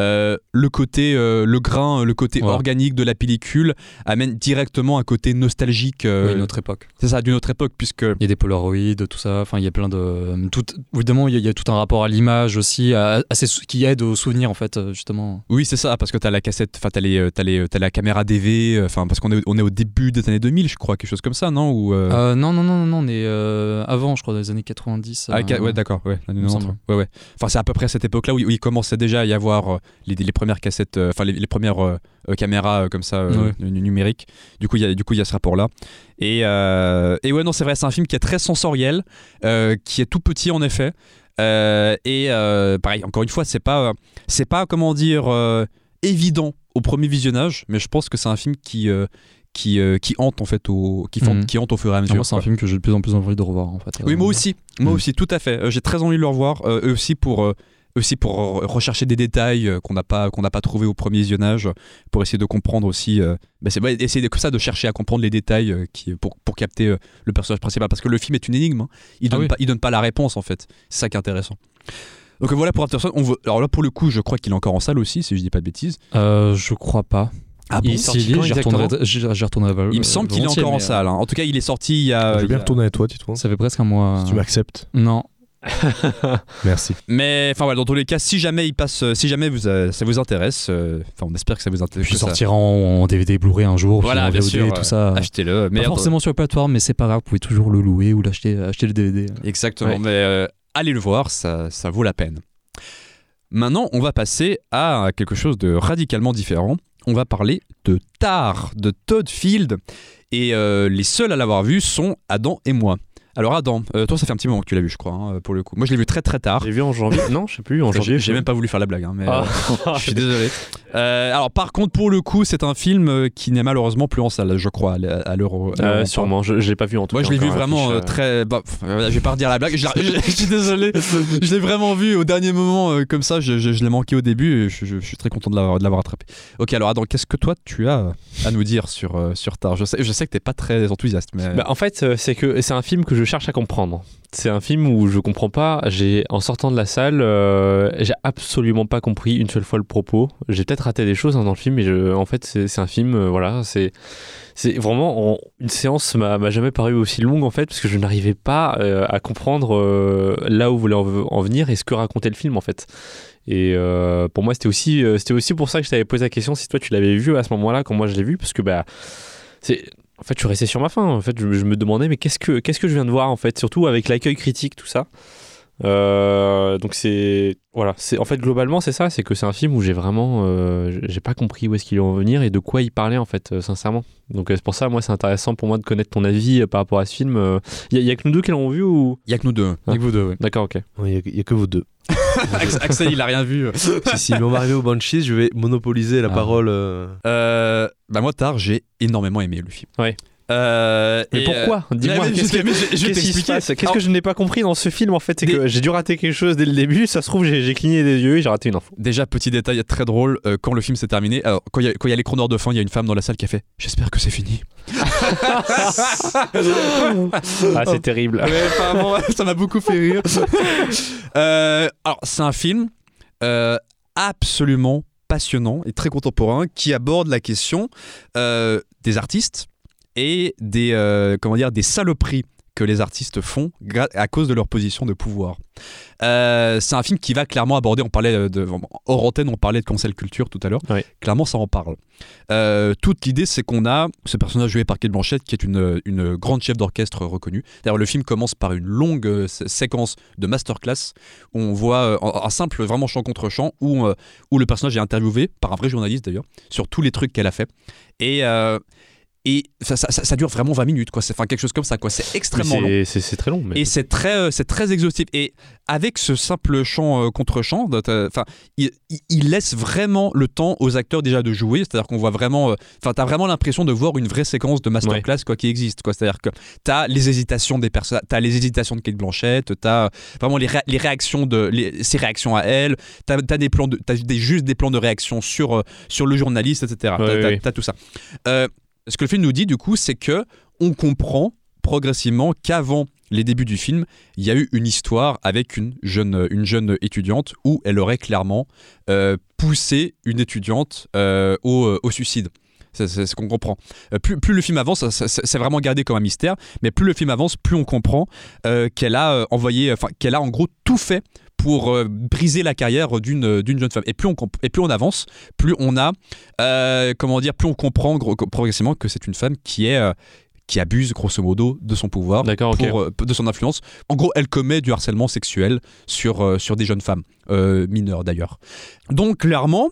euh, le côté, euh, le grain, le côté Ouais. organique de la pellicule amène directement un côté nostalgique. euh, Oui, une autre époque. c'est ça, d'une autre époque, puisque Il y a des Polaroids, tout ça. Enfin, il y a plein de. Tout, évidemment, il y, a, il y a tout un rapport à l'image aussi, à, à qui aide au souvenir, en fait, euh, justement. oui, c'est ça, parce que t'as la cassette, enfin t'as les, euh, t'as les, t'as la caméra DV, euh, enfin parce qu'on est, on est au début des années 2000, je crois, quelque chose comme ça, non Ou, euh, Euh, non, non, non, non, on est euh, avant, je crois, dans les années 90. Ah, euh, ouais, d'accord, ouais, l'année il me 90, semble. ouais, ouais. Enfin, c'est à peu près à cette époque-là où, il- où il commençait déjà à y avoir euh, les, les premières cassettes, euh, enfin les, les premières euh, euh, caméras comme ça Ouais. nu- numériques. Du coup, il y a, du coup, il y a ce rapport-là. Et, et ouais, non, c'est vrai, c'est un film qui est très sensoriel, qui est tout petit en effet. Et pareil, encore une fois, c'est pas, c'est pas comment dire évident au premier visionnage, mais je pense que c'est un film qui qui, euh, qui hante en fait au qui, font- Mhm. qui hante au fur et à Ah, mesure. moi, c'est un film que j'ai de plus en plus envie de revoir, en fait. Oui, moi aussi. Moi Mm. aussi, tout à fait. Euh, J'ai très envie de le revoir. euh, eux aussi pour, aussi pour rechercher des détails euh, qu'on n'a pas, qu'on n'a pas trouvé au premier visionnage, pour essayer de comprendre aussi. euh, bah, c'est ouais, essayer de, comme ça de chercher à comprendre les détails euh, qui, pour, pour capter euh, le personnage principal. Parce que le film est une énigme. hein. Il Ah donne oui. pas, il donne pas la réponse en fait. C'est ça qui est intéressant. Donc voilà pour Aftersun. On veut, alors là pour le coup, je crois qu'il est encore en salle aussi, si je dis pas de bêtises. euh, je crois pas. Ah bon Il est sorti quand j'y retournerai, j'y Il me semble qu'il est encore en salle. hein. En tout cas, il est sorti il y a. Je vais bien retourner avec toi, dis-toi. Ça fait presque un mois. Si tu m'acceptes. Non. Merci. Mais enfin voilà, dans tous les cas, si jamais il passe, euh, si jamais vous, euh, ça vous intéresse, euh, enfin on espère que ça vous intéresse. Puis sortira en, en DVD Blu-ray un jour, Voilà, bien VOD, sûr, tout euh, ça. Achetez-le. Mais Pas forcément sur la plateforme, mais c'est pas grave, vous pouvez toujours le louer ou l'acheter, acheter le DVD. Exactement. Ouais. Mais allez le voir, ça, ça vaut la peine. Maintenant, on va passer à quelque chose de radicalement différent. On va parler de Tar, de Todd Field. Et les seuls à l'avoir vu sont Adam et moi. Alors Adam, euh, toi ça fait un petit moment que tu l'as vu je crois, hein, pour le coup. Moi je l'ai vu très très tard. J'ai vu en janvier. Non, je sais plus, en janvier. J'ai même pas voulu faire la blague, hein, mais Ah. euh, je suis désolé. Euh, alors par contre pour le coup c'est un film euh, qui n'est malheureusement plus en salle, je crois, à l'euro. Euh, sûrement, je, je l'ai pas vu en tout Moi je l'ai vu encore, vraiment euh, euh, très. Bah, euh, je vais pas redire la blague. Je, suis désolé. Je l'ai vraiment vu au dernier moment euh, comme ça. Je, l'ai manqué au début et je, suis très content de l'avoir attrapé. Ok alors Adam, qu'est-ce que toi tu as à nous dire sur euh, sur Tar? Je sais je sais que t'es pas très enthousiaste mais. Bah, en fait, euh, c'est que c'est un film que je cherche à comprendre. C'est un film où je comprends pas. J'ai en sortant de la salle, euh, j'ai absolument pas compris une seule fois le propos. J'ai peut-être raté des choses hein, dans le film, mais je, en fait, c'est un film. euh, voilà, c'est c'est vraiment en- une séance m'a m'a jamais paru aussi longue en fait parce que je n'arrivais pas euh, à comprendre euh, là où voulait en, en venir et ce que racontait le film en fait. Et pour moi, c'était aussi, c'était aussi pour ça que je t'avais posé la question si toi tu l'avais vu à ce moment-là, quand moi je l'ai vu, parce que bah, c'est, en fait, je suis resté sur ma faim. En fait, je, je me demandais, mais qu'est-ce que, qu'est-ce que je viens de voir en fait, surtout avec l'accueil critique, tout ça. Euh, donc c'est, voilà, c'est, en fait globalement c'est ça, c'est que c'est un film où j'ai vraiment, euh, j'ai pas compris où est-ce qu'il allait en venir et de quoi il parlait en fait, euh, sincèrement. Donc euh, c'est pour ça, moi, c'est intéressant pour moi de connaître ton avis euh, par rapport à ce film. Il y, a que nous deux qui l'ont vu ou? Il y a que nous deux. Ah. vous deux, ouais. D'accord, ok. Il n'y a, que vous deux. Axel il a rien vu. si, si, mais on va arriver au Banshees, je vais monopoliser la Ah. parole. euh. Euh, bah moi Tar j'ai énormément aimé le film. Ouais. Euh, Mais et, pourquoi Dis-moi, qu'est-ce que- je- Qu'est-ce qui se t'expliquer. passe Qu'est-ce Alors, que je n'ai pas compris dans ce film en fait C'est Des- que j'ai dû rater quelque chose dès le début. Ça se trouve, j'ai j'ai cligné des yeux et j'ai raté une info. Déjà, petit détail très drôle, euh, quand le film s'est terminé, alors, quand il y a- quand y a de fin, il y a une femme dans la salle qui a fait J'espère que c'est fini. Ah, c'est terrible. Ça m'a beaucoup fait rire. Euh, alors, c'est un film euh, absolument passionnant et très contemporain qui aborde la question euh, des artistes et des, comment dire, des saloperies que les artistes font à cause de leur position de pouvoir. Euh, c'est un film qui va clairement aborder, on parlait de, hors antenne, on parlait de cancel culture tout à l'heure, Oui. clairement ça en parle. Euh, toute l'idée c'est qu'on a ce personnage joué par Kate Blanchett qui est une, une grande chef d'orchestre reconnue. D'ailleurs le film commence par une longue euh, sé- séquence de masterclass où on voit euh, un simple vraiment chant contre chant où, euh, où le personnage est interviewé par un vrai journaliste d'ailleurs sur tous les trucs qu'elle a fait. Et, euh, et ça, ça- ça- dure vraiment 20 minutes, quoi. C'est enfin, quelque chose comme ça, quoi. C'est extrêmement long. c'est- C'est c'est très long. Mais... Et c'est très, euh, c'est très exhaustif. Et avec ce simple chant euh, contre chant, t'as- enfin, il, laisse vraiment le temps aux acteurs déjà de jouer. C'est-à-dire qu'on voit vraiment, euh, enfin, t'as vraiment l'impression de voir une vraie séquence de masterclass quoi qui existe. Quoi. C'est-à-dire que t'as les hésitations des personnes, t'as les hésitations de Kate Blanchett, t'as euh, vraiment les, ré- les réactions de, les- ses réactions à elle. T'as as des plans de, des, juste des plans de réaction sur euh, sur le journaliste, etc. Ouais, t'as tout ça. Euh, ce que le film nous dit du coup, c'est que on comprend progressivement qu'avant les débuts du film, il y a eu une histoire avec une jeune, une jeune étudiante où elle aurait clairement euh, poussé une étudiante euh, au, au suicide. C'est ce qu'on comprend. Euh, plus, le film avance, c'est vraiment gardé comme un mystère, mais plus le film avance, plus on comprend euh, qu'elle a euh, envoyé, qu'elle a en gros tout fait pour euh, briser la carrière d'une d'une jeune femme. Et plus on et plus on avance, plus on a, euh, comment dire, plus on comprend progressivement que c'est une femme qui est euh, qui abuse grosso modo de son pouvoir, euh, de son influence. En gros, elle commet du harcèlement sexuel sur, euh, sur des jeunes femmes, euh, mineures d'ailleurs. Donc clairement,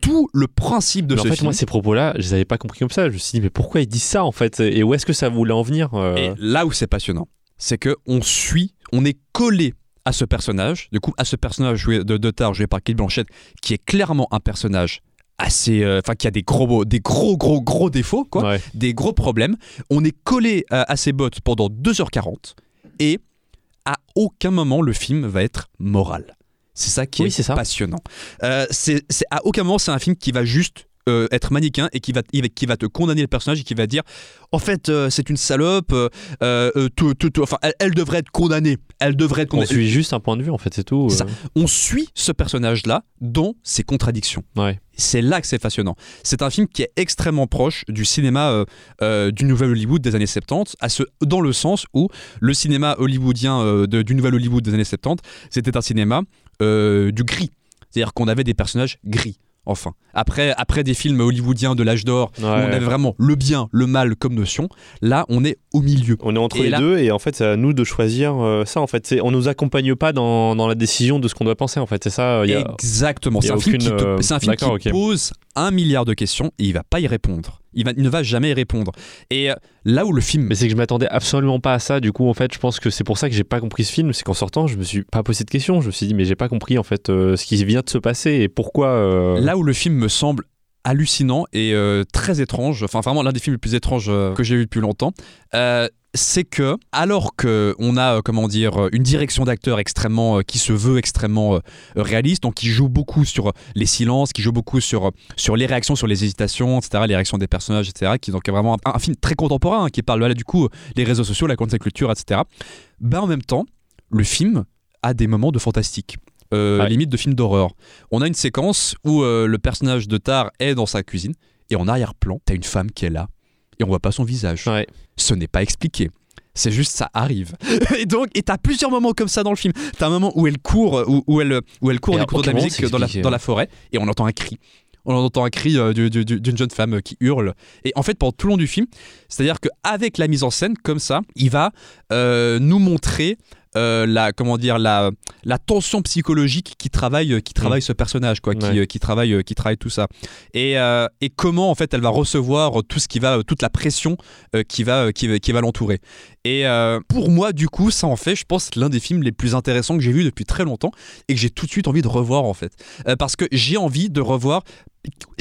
tout le principe de Mais en ce fait, film... moi, ces propos-là, je les avais pas compris comme ça. Je me suis dit, mais pourquoi ils disent ça en fait? Et où est-ce que ça voulait en venir euh, Et là où c'est passionnant, c'est que on suit, on est collé à ce personnage, du coup à ce personnage joué de, de Tar, joué par Kate Blanchett, qui est clairement un personnage assez, euh, enfin qui a des gros, des gros, gros, gros défauts, quoi, ouais. des gros problèmes. On est collé à, à ses bottes pendant 2h40 et à aucun moment le film va être moral. C'est ça qui Oui, est, c'est ça. passionnant. Euh, c'est- à aucun moment c'est un film qui va juste euh, être manichéen et qui va, qui va te condamner le personnage et qui va dire en fait euh, c'est une salope, euh, tout- tout- tout- enfin elle, elle devrait être condamnée, elle devrait être On condamnée. suit juste un point de vue en fait, c'est tout. On suit ce personnage-là dans ses contradictions. Ouais. C'est là que c'est fascinant. C'est un film qui est extrêmement proche du cinéma du Nouvel Hollywood des années 70, à ce, dans le sens où le cinéma hollywoodien de- du Nouvel Hollywood des années 70, c'était un cinéma du gris. C'est-à-dire qu'on avait des personnages gris. Enfin, après, après des films hollywoodiens de l'âge d'or, où on avait vraiment le bien, le mal comme notion, là, on est au milieu. On est entre Et les là- deux et en fait c'est à nous de choisir euh, ça en fait. C'est- On nous accompagne pas dans, dans la décision de ce qu'on doit penser en fait. C'est ça. y a- Exactement. C'est un film qui, te- euh, un film qui pose un milliard de questions et il va pas y répondre. Il, va, il ne va jamais y répondre. Et euh, là où le film Mais c'est que je m'attendais absolument pas à ça. Du coup en fait je pense que c'est pour ça que j'ai pas compris ce film. C'est qu'en sortant je me suis pas posé de questions. Je me suis dit mais j'ai pas compris en fait euh, ce qui vient de se passer et pourquoi. euh, Là où le film me semble hallucinant et euh, très étrange, enfin vraiment l'un des films les plus étranges que j'ai vu depuis longtemps, c'est que alors que on a euh, comment dire euh, une direction d'acteur extrêmement euh, qui se veut extrêmement réaliste, donc qui joue beaucoup sur les silences, qui joue beaucoup sur sur les réactions, sur les hésitations, etc., les réactions des personnages, etc., qui est donc vraiment un, un film très contemporain hein, qui parle là du coup les réseaux sociaux, la cancel culture, etc. Ben en même temps, le film a des moments de fantastique. Euh, Ouais. limite de film d'horreur. On a une séquence où euh, le personnage de Tar est dans sa cuisine et en arrière-plan, t'as une femme qui est là et on voit pas son visage. Ouais. Ce n'est pas expliqué. C'est juste ça arrive. et donc, et t'as plusieurs moments comme ça dans le film. T'as un moment où elle court, où, où elle, où elle court en écoutant de la musique dans la, dans la forêt et on entend un cri. On entend un cri euh, du- du- du- d'une jeune femme euh, qui hurle. Et en fait, pendant tout le long du film, c'est-à-dire qu'avec la mise en scène comme ça, il va euh, nous montrer euh, la comment dire la, la tension psychologique qui travaille euh, qui travaille ce personnage quoi, qui, Ouais. euh, qui travaille qui travaille tout ça. Et, euh, et comment en fait elle va recevoir tout ce qui va toute la pression euh, qui va qui, va- qui va l'entourer. Et pour moi, du coup, ça en fait, je pense, l'un des films les plus intéressants que j'ai vu depuis très longtemps et que j'ai tout de suite envie de revoir en fait. Parce que j'ai envie de revoir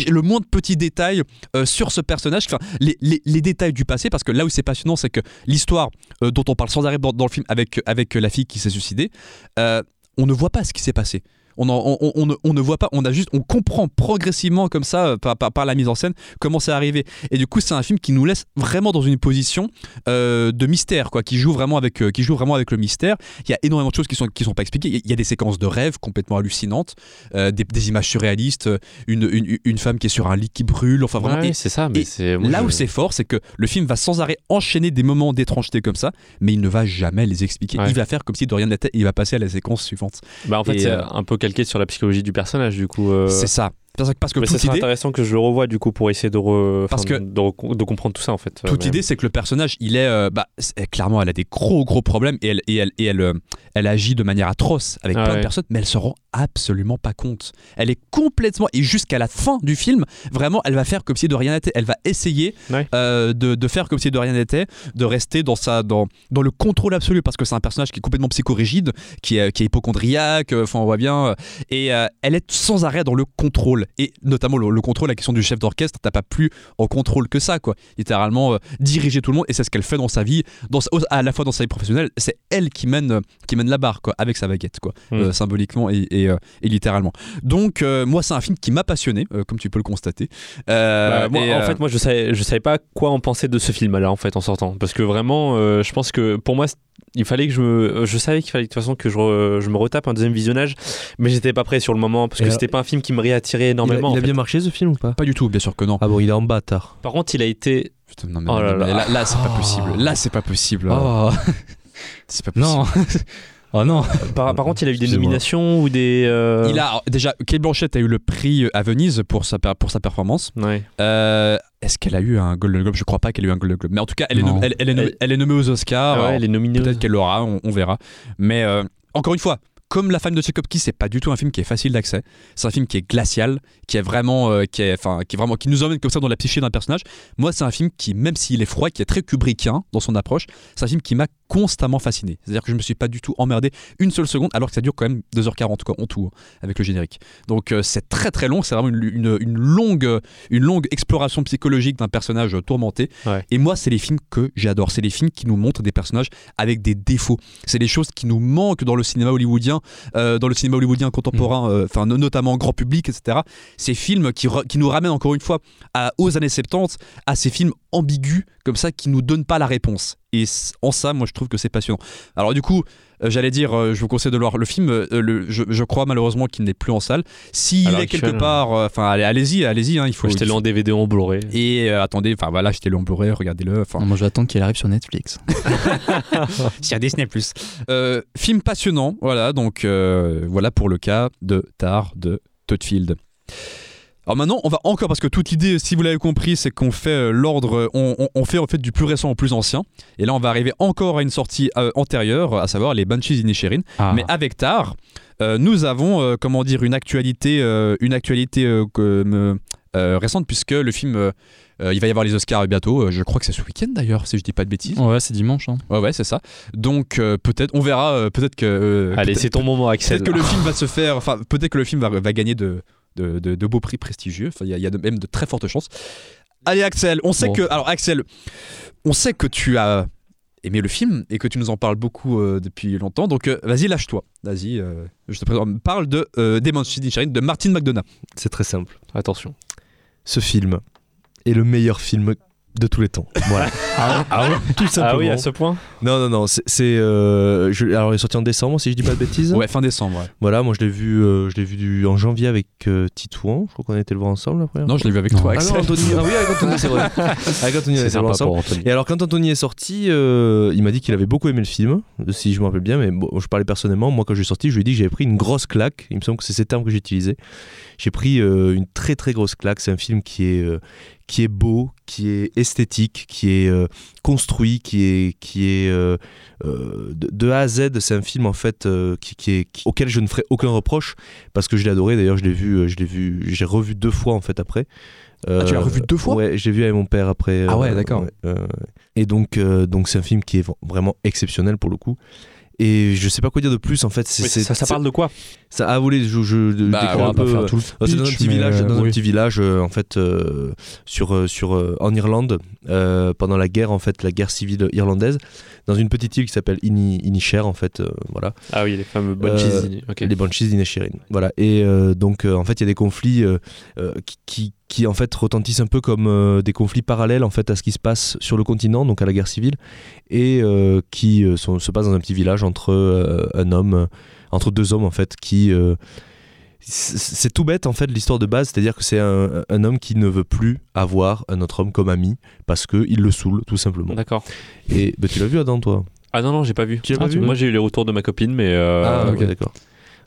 le moins de petits détails euh, sur ce personnage, les- les détails du passé, parce que là où c'est passionnant, c'est que l'histoire euh, dont on parle sans arrêt dans, dans le film avec, avec la fille qui s'est suicidée, euh, on ne voit pas ce qui s'est passé. On, en- on- on- on ne, voit pas, on a juste, on comprend progressivement comme ça euh, par, par- par la mise en scène comment c'est arrivé. Et du coup, c'est un film qui nous laisse vraiment dans une position euh, de mystère, quoi, qui joue vraiment avec, euh, qui joue vraiment avec le mystère. Il y a énormément de choses qui sont qui sont pas expliquées. Il y a- des séquences de rêves complètement hallucinantes, euh, des, des images surréalistes, une, une, une femme qui est sur un lit qui brûle, enfin vraiment. Ouais, c'est ça. Mais c'est là je- où c'est fort, c'est que le film va sans arrêt enchaîner des moments d'étrangeté comme ça, mais il ne va jamais les expliquer. Ouais. Il va faire comme si de rien n'était, il va passer à la séquence suivante. Bah, en fait c'est un peu calqué sur la psychologie du personnage du coup. euh, C'est ça. Parce que, parce que toute idée, intéressant que je le revoie du coup pour essayer de, re- Parce que- de, re- de comprendre tout ça en fait. toute idée, c'est que le personnage, il est, euh, bah, clairement, elle a des gros gros problèmes et elle et elle et elle, euh, elle agit de manière atroce avec Ah plein de personnes, mais elle se rend absolument pas compte. Elle est complètement et jusqu'à la fin du film, vraiment, elle va faire comme si de rien n'était. Elle va essayer Ouais. euh, de, de faire comme si de rien n'était, de rester dans sa dans dans le contrôle absolu parce que c'est un personnage qui est complètement psychorigide, qui est qui est hypochondriaque. euh, Enfin, on voit bien. euh, et euh, elle est sans arrêt dans le contrôle et notamment le, le contrôle, la question du chef d'orchestre. T'as pas plus en contrôle que ça, quoi. Littéralement euh, diriger tout le monde et c'est ce qu'elle fait dans sa vie, dans à la fois dans sa vie professionnelle. C'est elle qui mène qui mène la barre, quoi, avec sa baguette, quoi, Mm. euh, symboliquement et, et, euh, et littéralement. Donc euh, moi, c'est un film qui m'a passionné, euh, comme tu peux le constater. Euh, Bah, moi, en euh, fait, moi, je savais, je savais pas quoi en penser de ce film-là, en fait, en sortant. Parce que vraiment, euh, je pense que pour moi, il fallait que je me. Je savais qu'il fallait de toute façon que je, re- je me retape un deuxième visionnage, mais j'étais pas prêt sur le moment, parce que c'était pas un film qui me réattirait Il a, énormément. il a fait. bien marché ce film ou pas? Pas du tout, bien sûr que non. Ah bon, il est en bas tard. Par contre, il a été. Putain, non, mais, Oh non, là là. là, là, c'est pas Oh. possible. Là, c'est pas possible. Oh, C'est pas possible. non. oh non. Par, par contre, il a eu des nominations ou des. euh, Il a déjà Kate Blanchett a eu le prix à Venise pour sa pour sa performance. Ouais. Euh, Est-ce qu'elle a eu un Golden Globe? Je crois pas qu'elle ait eu un Golden Globe. Mais en tout cas, elle est, elle, elle est nommée, Elle- elle est nommée aux Oscars. Ah ouais, elle est nominée. Peut-être qu'elle l'aura, on, on verra. Mais euh, encore une fois, comme La femme de Tchaïkovski, c'est pas du tout un film qui est facile d'accès. C'est un film qui est glacial, qui est vraiment, euh, qui est, enfin, qui est vraiment, qui nous emmène comme ça dans la psyché d'un personnage. Moi, c'est un film qui, même s'il est froid, qui est très kubrickien dans son approche, c'est un film qui m'a constamment fasciné. C'est-à-dire que je me suis pas du tout emmerdé une seule seconde, alors que ça dure quand même 2h40 quoi, en tout, hein, avec le générique. Donc euh, c'est très très long, c'est vraiment une, une- une longue, euh, une longue exploration psychologique d'un personnage euh, tourmenté. Ouais. Et moi, c'est les films que j'adore. C'est les films qui nous montrent des personnages avec des défauts. C'est les choses qui nous manquent dans le cinéma hollywoodien, euh, dans le cinéma hollywoodien contemporain, euh, enfin no- notamment grand public, etc. Ces films qui, nous ramènent encore une fois à, aux années 70, à ces films ambigus comme ça qui nous donnent pas la réponse. Et en ça, moi, je trouve que c'est passionnant. Alors du coup, euh, j'allais dire, euh, je vous conseille de voir le film. euh, le- je, je crois malheureusement qu'il n'est plus en salle. S'il est quelque part, enfin, allez, allez-y, allez-y. hein, il faut. Acheter le en DVD en Blu-ray. Et euh, attendez, enfin voilà, achetez-le en Blu-ray, regardez-le. Moi, je vais attendre qu'il arrive sur Netflix. sur Disney Plus. Euh, film passionnant, voilà. Donc euh, voilà pour le cas de Tar de Todfield. Alors maintenant, on va encore parce que toute l'idée, si vous l'avez compris, c'est qu'on fait euh, l'ordre, on, on- on fait en fait du plus récent au plus ancien. Et là, on va arriver encore à une sortie euh, antérieure, à savoir les Banshees Inisherin. Ah. Mais avec Tar, euh, nous avons, euh, comment dire, une actualité, euh, une actualité euh, comme, euh, récente puisque le film, il va y avoir les Oscars bientôt. Je crois que c'est ce week-end d'ailleurs, si je dis pas de bêtises. Ouais, c'est dimanche. hein. Ouais, ouais, c'est ça. Donc euh, peut-être, on verra. euh, peut-être que. euh, Allez, c'est ton moment, Axel. Peut-être que le film va se faire. Enfin, peut-être que le film va, va gagner de, de, de- de beaux prix prestigieux. Enfin, il y a, il y a de- même de très fortes chances. Allez, Axel, on sait Bon. que. Alors, Axel, on sait que tu as aimé le film et que tu nous en parles beaucoup euh, depuis longtemps. Donc, euh, vas-y, lâche-toi. Vas-y, euh, je te présente. Parle de euh, Demon Inisherin de Martin McDonough. C'est très simple. Attention. Ce film est le meilleur film de tous les temps. Voilà. ah, ouais, Tout simplement. Ah oui, à ce point Non, non, non. C'est. euh, je- alors, il est sorti en décembre, si je dis pas de bêtises. Ouais, fin décembre. ouais. Voilà, moi je l'ai vu, euh, je l'ai vu du- en janvier avec euh, Titouan. Je crois qu'on a été le voir ensemble première Non, je l'ai vu avec Non. toi, Ah Axel. non, Anthony. Ah oui, avec Anthony, c'est vrai. Avec Anthony, on ensemble. Anthony. Et alors quand Anthony est sorti, il m'a dit qu'il avait beaucoup aimé le film, si je me rappelle bien, mais bon, je parlais personnellement, moi quand je suis sorti, je lui ai dit que j'avais pris une grosse claque, il me semble que c'est ces termes que j'ai utilisés. J'ai pris une très très grosse claque, c'est un film qui est, qui est beau, qui est esthétique, qui est euh, construit, qui est, qui est euh, euh, de, de A à Z, c'est un film en fait qui, qui est, qui- auquel je ne ferai aucun reproche, parce que je l'ai adoré, d'ailleurs je l'ai vu, je l'ai vu, j'ai revu deux fois en fait après. Ah, tu l'as revu deux fois? Ouais, j'ai vu avec mon père après. Ah ouais, d'accord. et donc, donc c'est un film qui est vraiment exceptionnel pour le coup. Et je sais pas quoi dire de plus en fait. ça, ça parle de quoi? Ça ah, vous voulez, je, je Bah, on un peu, faire euh, tout le euh, C'est dans un pitch, petit village, euh, dans un oui. petit village euh, en fait euh, sur euh, sur euh, en Irlande euh, pendant la guerre en fait la guerre civile irlandaise dans une petite île qui s'appelle Ini, Inisher en fait euh, voilà Ah oui, les fameux bonnes Euh, cheese. Ok. les Banshees d'Inisherin. Voilà. Et euh, donc, euh, en fait, il y a des conflits euh, euh, qui, qui, qui, en fait, retentissent un peu comme euh, des conflits parallèles, en fait, à ce qui se passe sur le continent, donc à la guerre civile, et euh, qui euh, sont- se passent dans un petit village entre euh, un homme, entre deux hommes, en fait, qui... euh, c'est tout bête en fait l'histoire de base, c'est-à-dire que c'est un, un homme qui ne veut plus avoir un autre homme comme ami parce que il le saoule tout simplement. D'accord. Et bah, tu l'as vu Adam toi? Ah non, non, j'ai pas vu. Tu pas Ah, vu? Moi, j'ai eu les retours de ma copine, mais. euh, Ah, ok, d'accord.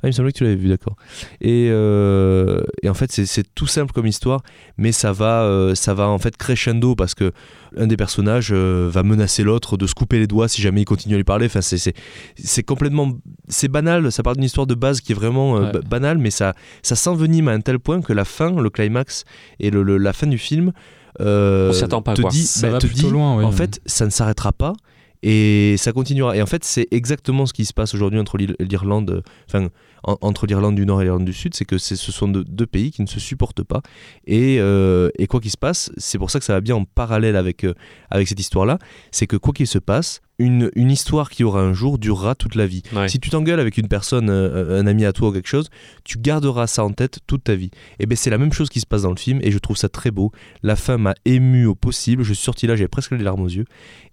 Ah, il me semblait que tu l'avais vu, d'accord. Et, euh, et en fait, c'est- tout simple comme histoire, mais ça va, euh, ça va en fait crescendo parce que un des personnages euh, va menacer l'autre de se couper les doigts si jamais il continue à lui parler. Enfin, c'est- complètement, c'est banal. Ça part d'une histoire de base qui est vraiment euh, Ouais. banale, mais ça, ça s'envenime à un tel point que la fin, le climax et le, le- la fin du film, euh, On s'y attend pas, te quoi. dit, Ça bah, va te plutôt dit, loin, oui. en fait, ça ne s'arrêtera pas et ça continuera. Et en fait, c'est exactement ce qui se passe aujourd'hui entre l'Ir- l'Irlande, euh, en- entre l'Irlande du Nord et l'Irlande du Sud, c'est que ce sont deux, deux pays qui ne se supportent pas. Et, euh, et quoi qu'il se passe, c'est pour ça que ça va bien en parallèle avec, euh, avec cette histoire-là, c'est que quoi qu'il se passe, une, une histoire qui aura un jour durera toute la vie. Ouais. Si tu t'engueules avec une personne, euh, un ami à toi ou quelque chose, tu garderas ça en tête toute ta vie. Et ben c'est la même chose qui se passe dans le film et je trouve ça très beau. La fin m'a ému au possible. Je suis sorti là, j'avais presque les larmes aux yeux.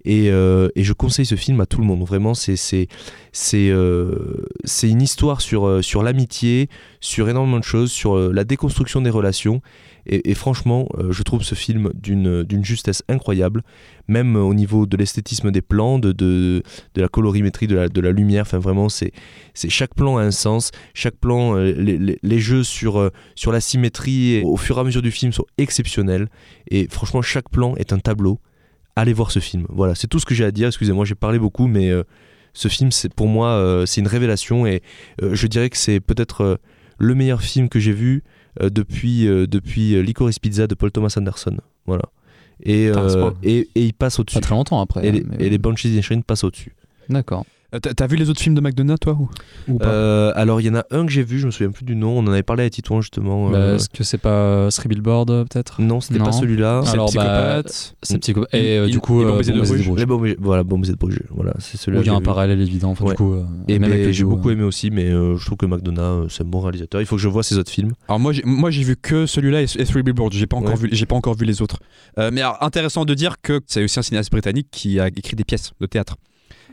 Et, et je conseille ce film à tout le monde. Vraiment, c'est c'est une histoire sur euh, sur l'amitié, sur énormément de choses, sur euh, la déconstruction des relations. Et, franchement, euh, je trouve ce film d'une justesse incroyable, même au niveau de l'esthétisme des plans, de, de, la colorimétrie, de la, lumière. Enfin, vraiment, c'est chaque plan a un sens. Chaque plan, les, les- les jeux sur, sur la symétrie au fur et à mesure du film sont exceptionnels. Et franchement, chaque plan est un tableau. Allez voir ce film. Voilà, c'est tout ce que j'ai à dire. Excusez-moi, j'ai parlé beaucoup, mais ce film, c'est pour moi, euh, c'est une révélation et euh, je dirais que c'est peut-être euh, le meilleur film que j'ai vu depuis, depuis Licorice Pizza de Paul Thomas Anderson. Voilà. Et, et, et il passe au-dessus. Pas très longtemps après. Et, les, mais- et les Banshees d'Inisherin passent au-dessus. D'accord. Euh, T'as vu les autres films de McDonough, toi ou, ou pas Euh, alors, il y en a un que j'ai vu, je me souviens plus du nom. On en avait parlé à Titouan justement. Bah, euh, Est-ce que c'est pas Three Billboard euh, peut-être? Non, c'était pas celui-là. C'est alors, le bah, psychopathe. C'est psycho. Et euh, Il- du coup, bon baiser de Bruges. Les voilà, de Bruges. Voilà, c'est celui-là. il y a un vu. parallèle évident. Enfin, Ouais. du coup, euh, Et ben, j'ai beaucoup aimé aussi, mais euh, je trouve que McDonough, euh, c'est un bon réalisateur. Il faut que je vois ses autres films. Alors moi j'ai, moi j'ai vu que celui-là et, et Three Billboards, j'ai pas encore Ouais. vu j'ai pas encore vu les autres. Euh, mais alors, intéressant de dire que c'est aussi un cinéaste britannique qui a écrit des pièces de théâtre.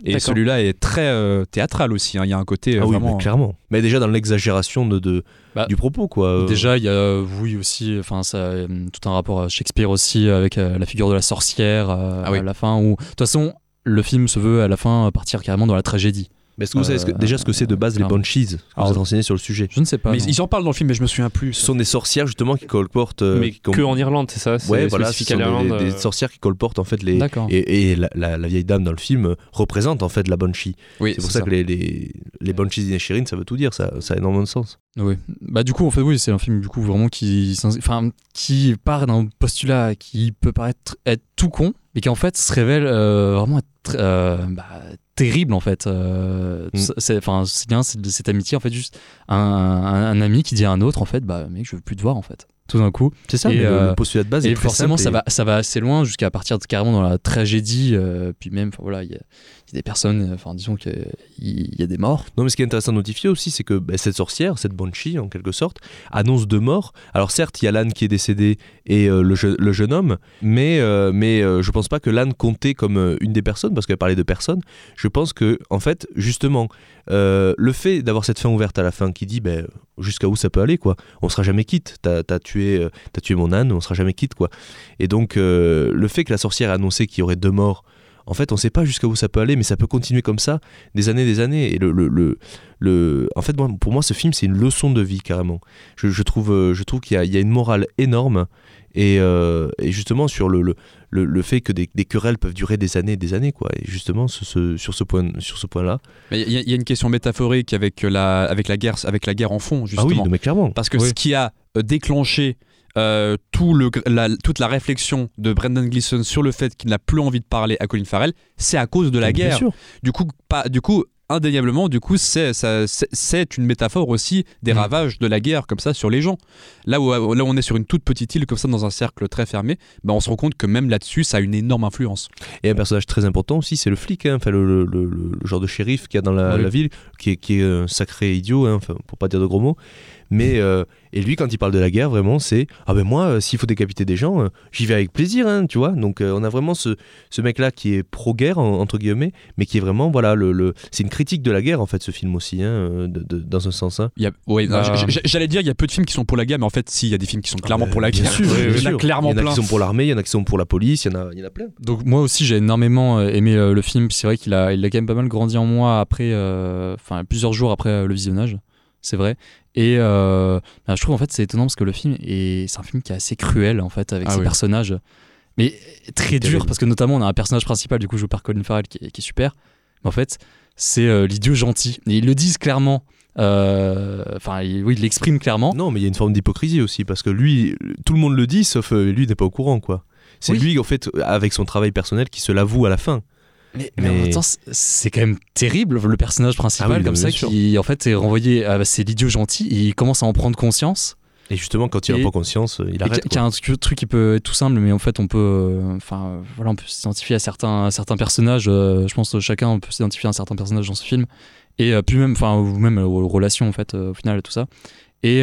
Et celui-là est très euh, théâtral aussi, hein. il y a un côté euh, ah oui, mais clairement. Mais déjà dans l'exagération de, de- Bah, du propos, quoi. euh. Déjà, il y a, euh, oui, aussi, enfin, ça, euh, tout un rapport à Shakespeare aussi, avec euh, la figure de la sorcière euh, Ah oui. à la fin, où, de toute façon, le film se veut à la fin partir carrément dans la tragédie. Mais est-ce que vous savez ce que- déjà ce que c'est de base les clairement. Banshees Est-ce que Alors, Vous êtes renseigné sur le sujet. Je ne sais pas. mais non. ils en parlent dans le film mais je me souviens plus. Ce sont des sorcières justement qui colportent. euh, mais qui com- que en Irlande, c'est ça C'est Ouais, voilà, ce spécifique sont à des, l'Irlande. des euh, sorcières qui colportent en fait les. D'accord. Et, et la, la- la vieille dame dans le film euh, représente en fait la Banshee. Oui, C'est pour ça, que les, les, les Banshees d'Inisherin, ça veut tout dire, ça, ça a énormément de sens. Oui. Bah du coup en fait oui c'est un film du coup vraiment qui s'ins- enfin qui part d'un postulat qui peut paraître être tout con mais qui en fait se révèle euh, vraiment être euh, bah, terrible en fait. Euh, Mm. c'est enfin c'est bien cette amitié en fait juste un, un, un ami qui dit à un autre en fait bah mec je veux plus te voir en fait tout d'un coup C'est ça, Et, mais euh, le, postulat de base et forcément ça et- va ça va assez loin jusqu'à partir de, carrément dans la tragédie euh, puis même voilà il y, a il y a des personnes euh, enfin disons qu'il il y a des morts Non, mais ce qui est intéressant de notifier aussi, c'est que bah, cette sorcière, cette Banshee en quelque sorte, annonce deux morts. Alors certes, il y a l'âne qui est décédé et euh, le, je- le jeune homme, mais, mais je pense pas que l'âne comptait comme une des personnes, parce qu'elle parlait de personnes. Je pense que, en fait, justement, le fait d'avoir cette fin ouverte à la fin qui dit ben, jusqu'à où ça peut aller, quoi. On sera jamais quitte. T'as as tué, euh, t'as tué mon âne, on sera jamais quitte, quoi. Et donc, euh, le fait que la sorcière ait annoncé qu'il y aurait deux morts, en fait, on sait pas jusqu'à où ça peut aller, mais ça peut continuer comme ça des années, des années. Et le, le, le, en fait, pour moi, ce film, c'est une leçon de vie carrément. Je, trouve, euh, je trouve qu'il y, a- a une morale énorme. Et, et justement, sur le, le, le, le fait que des, des querelles peuvent durer des années et des années, quoi. Et justement, ce- ce- sur ce point, sur ce point-là. Mais il y, a- il y a une question métaphorique avec la avec la guerre avec la guerre en fond justement. Ah oui, mais clairement. Parce que Oui. ce qui a euh, déclenché euh, tout le, gr- la- toute la réflexion de Brendan Gleeson sur le fait qu'il n'a plus envie de parler à Colin Farrell, c'est à cause de la Bien guerre. sûr. Du coup, pas, du coup, indéniablement, du coup, c'est ça- c'est- c'est une métaphore aussi des Mm. ravages de la guerre comme ça sur les gens. Là où, là où on est sur une toute petite île comme ça dans un cercle très fermé, bah, on se rend compte que même là-dessus, ça a une énorme influence. Et un personnage très important aussi, c'est le flic, hein, enfin, le, le- le- le genre de shérif qu'il y a dans la, Oui. la ville, qui est, qui est un sacré idiot, hein, enfin, pour pas dire de gros mots. Mais euh, et lui, quand il parle de la guerre, vraiment, c'est ah ben moi, euh, s'il faut décapiter des gens, euh, j'y vais avec plaisir, hein, tu vois. Donc on a vraiment ce, ce mec-là qui est pro-guerre en- entre guillemets, mais qui est vraiment voilà le, le- c'est une critique de la guerre en fait, ce film aussi, hein, de- de- dans un sens. hein. Il y a, ouais, Bah, J'allais dire, il y a peu de films qui sont pour la guerre, mais en fait, si, il y a des films qui sont clairement pour la Euh, Bien guerre. sûr, bien il y en a clairement Il y en a plein. qui sont pour l'armée, il y en a qui sont pour la police, il y en a, il y en a plein. Donc moi aussi j'ai énormément aimé le film. C'est vrai qu'il a, il a quand même pas mal grandi en moi après, enfin plusieurs jours après le visionnage, c'est vrai. Et euh, bah, je trouve en fait c'est étonnant parce que le film est, c'est un film qui est assez cruel en fait avec Ah ses oui. personnages, mais très dur terrible. parce que notamment on a un personnage principal du coup joué par Colin Farrell qui est, qui est super. Mais en fait c'est euh, l'idiot gentil. Et ils le disent clairement. euh, Enfin il- oui ils l'expriment clairement. Non, mais il y a une forme d'hypocrisie aussi, parce que lui, tout le monde le dit, sauf lui n'est pas au courant, quoi. C'est Oui. lui, en fait, avec son travail personnel, qui se l'avoue à la fin. Mais, mais en même temps, c'est- quand même terrible le personnage principal Ah oui, comme ça qui en fait est renvoyé à c'est l'idiot gentil. Il commence à en prendre conscience. Et justement, quand il n'a pas conscience, euh, il arrête. qui- qui a un truc qui peut être tout simple, mais en fait on peut, euh, enfin euh, voilà, on peut s'identifier à certains, à certains personnages. euh, je pense que chacun peut s'identifier à un certain personnage dans ce film. Et euh, puis même, enfin ou même aux relations en fait, au final tout ça. Et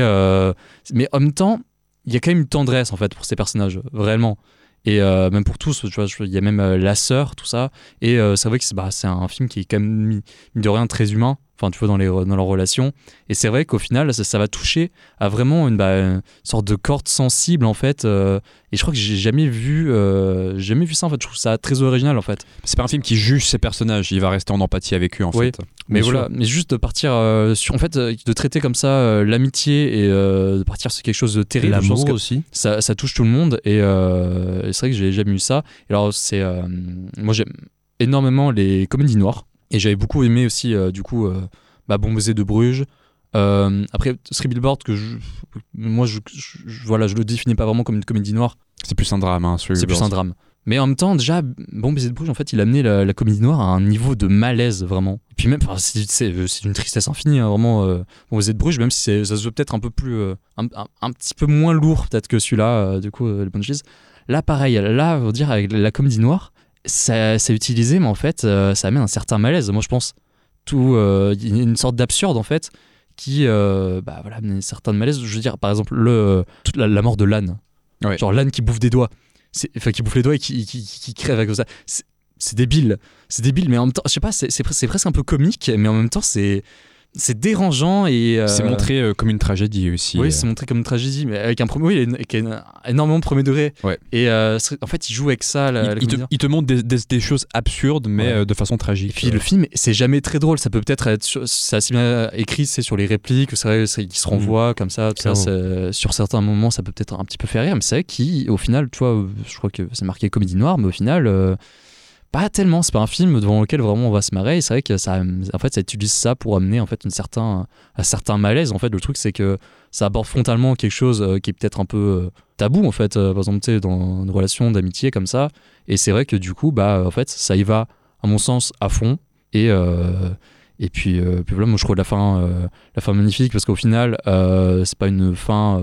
mais en même temps, il y a quand même une tendresse en fait pour ces personnages, vraiment. Et euh, même pour tous, tu vois, il y a même euh, la sœur, tout ça. Et euh, c'est vrai que c'est bah, c'est un film qui est quand même mis, de rien très humain. Enfin tu vois dans les dans leurs relations. Et c'est vrai qu'au final ça, ça va toucher à vraiment une, bah, une sorte de corde sensible en fait euh, et je crois que j'ai jamais vu euh, jamais vu ça en fait. Je trouve ça très original en fait. C'est pas un film qui juge ses personnages, il va rester en empathie avec eux en Oui. fait. mais Bien voilà mais juste de partir euh, sur en fait euh, de traiter comme ça l'amitié et de partir sur quelque chose de terrible L'amour aussi. ça, ça touche tout le monde et, c'est vrai que j'ai jamais eu ça. Et alors c'est moi j'aime énormément les comédies noires et j'avais beaucoup aimé aussi euh, du coup euh, bah, Bon baiser de Bruges. Euh, après Three Billboards que je, moi je, je- voilà je le définis pas vraiment comme une comédie noire. C'est plus un drame, hein, c'est plus un drame. Mais en même temps déjà Bon baiser de Bruges en fait il a amené la, la comédie noire à un niveau de malaise vraiment. Et puis même enfin, c'est d'une tristesse infinie hein, vraiment euh, Bon baiser de Bruges même si ça se veut peut-être un peu plus euh, un, un- un petit peu moins lourd peut-être que celui-là euh, du coup les Banshees. Là pareil là on va dire avec la comédie noire c'est utilisé mais en fait euh, ça amène un certain malaise. Moi je pense tout euh, une sorte d'absurde en fait qui euh, bah voilà amène un certain malaise. Je veux dire par exemple le toute la, la mort de l'âne. Ouais. genre l'âne qui bouffe des doigts. Enfin qui bouffe les doigts et qui, qui, qui crève avec ça. C'est débile. C'est débile mais en même temps je sais pas c'est presque un peu comique mais en même temps c'est c'est dérangeant et euh, C'est montré euh, comme une tragédie aussi. oui, euh. c'est montré comme une tragédie, mais avec un premier, oui, avec un- énormément premier degré. Ouais. Et en fait, il joue avec ça. La, il, la te, comédie. il te montre des, des- des choses absurdes, mais Ouais. de façon tragique. Et puis le film, c'est jamais très drôle. Ça peut peut-être être, sur- c'est assez bien écrit, c'est sur les répliques, c'est qui se renvoient comme ça. tout ça, sur certains moments, ça peut peut-être un petit peu faire rire, mais c'est vrai qu'au final, tu vois, je crois que c'est marqué comédie noire, mais au final. Pas tellement, c'est pas un film devant lequel vraiment on va se marrer. C'est vrai que ça, en fait, ça utilise ça pour amener en fait une certain, un certain malaise. En fait, le truc c'est que ça aborde frontalement quelque chose euh, qui est peut-être un peu euh, tabou en fait. Euh, par exemple, tu dans une relation d'amitié comme ça. Et c'est vrai que du coup, bah, en fait, ça y va à mon sens à fond. Et et puis, puis voilà, moi je trouve la fin, euh, la fin magnifique parce qu'au final, c'est pas une fin,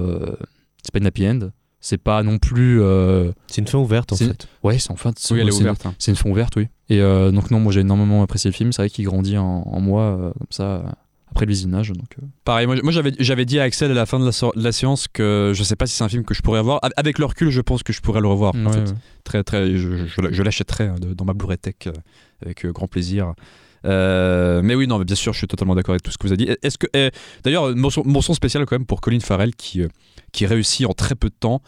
c'est pas une happy end. C'est pas non plus. euh, C'est une fin ouverte en C'est- fait. Ouais, c'est en fait. Oui, elle est c'est- ouverte. hein. c'est une fin ouverte, oui. Et euh, donc, non, moi j'ai énormément apprécié le film. C'est vrai qu'il grandit en, en moi, euh, comme ça, après le visionnage. Donc, euh, Pareil, moi, moi, j'avais, j'avais dit à Axel à la fin de la, so- de la séance que je sais pas si c'est un film que je pourrais avoir. Avec le recul, je pense que je pourrais le revoir. en fait. ouais. Très, très, je, je, je l'achèterai hein, dans ma Blu-ray Tech avec grand plaisir. Euh, mais oui, non, mais bien sûr, je suis totalement d'accord avec tout ce que vous avez dit. Est-ce que, eh, d'ailleurs, mention, mention spéciale quand même pour Colin Farrell qui, euh, qui réussit en très peu de temps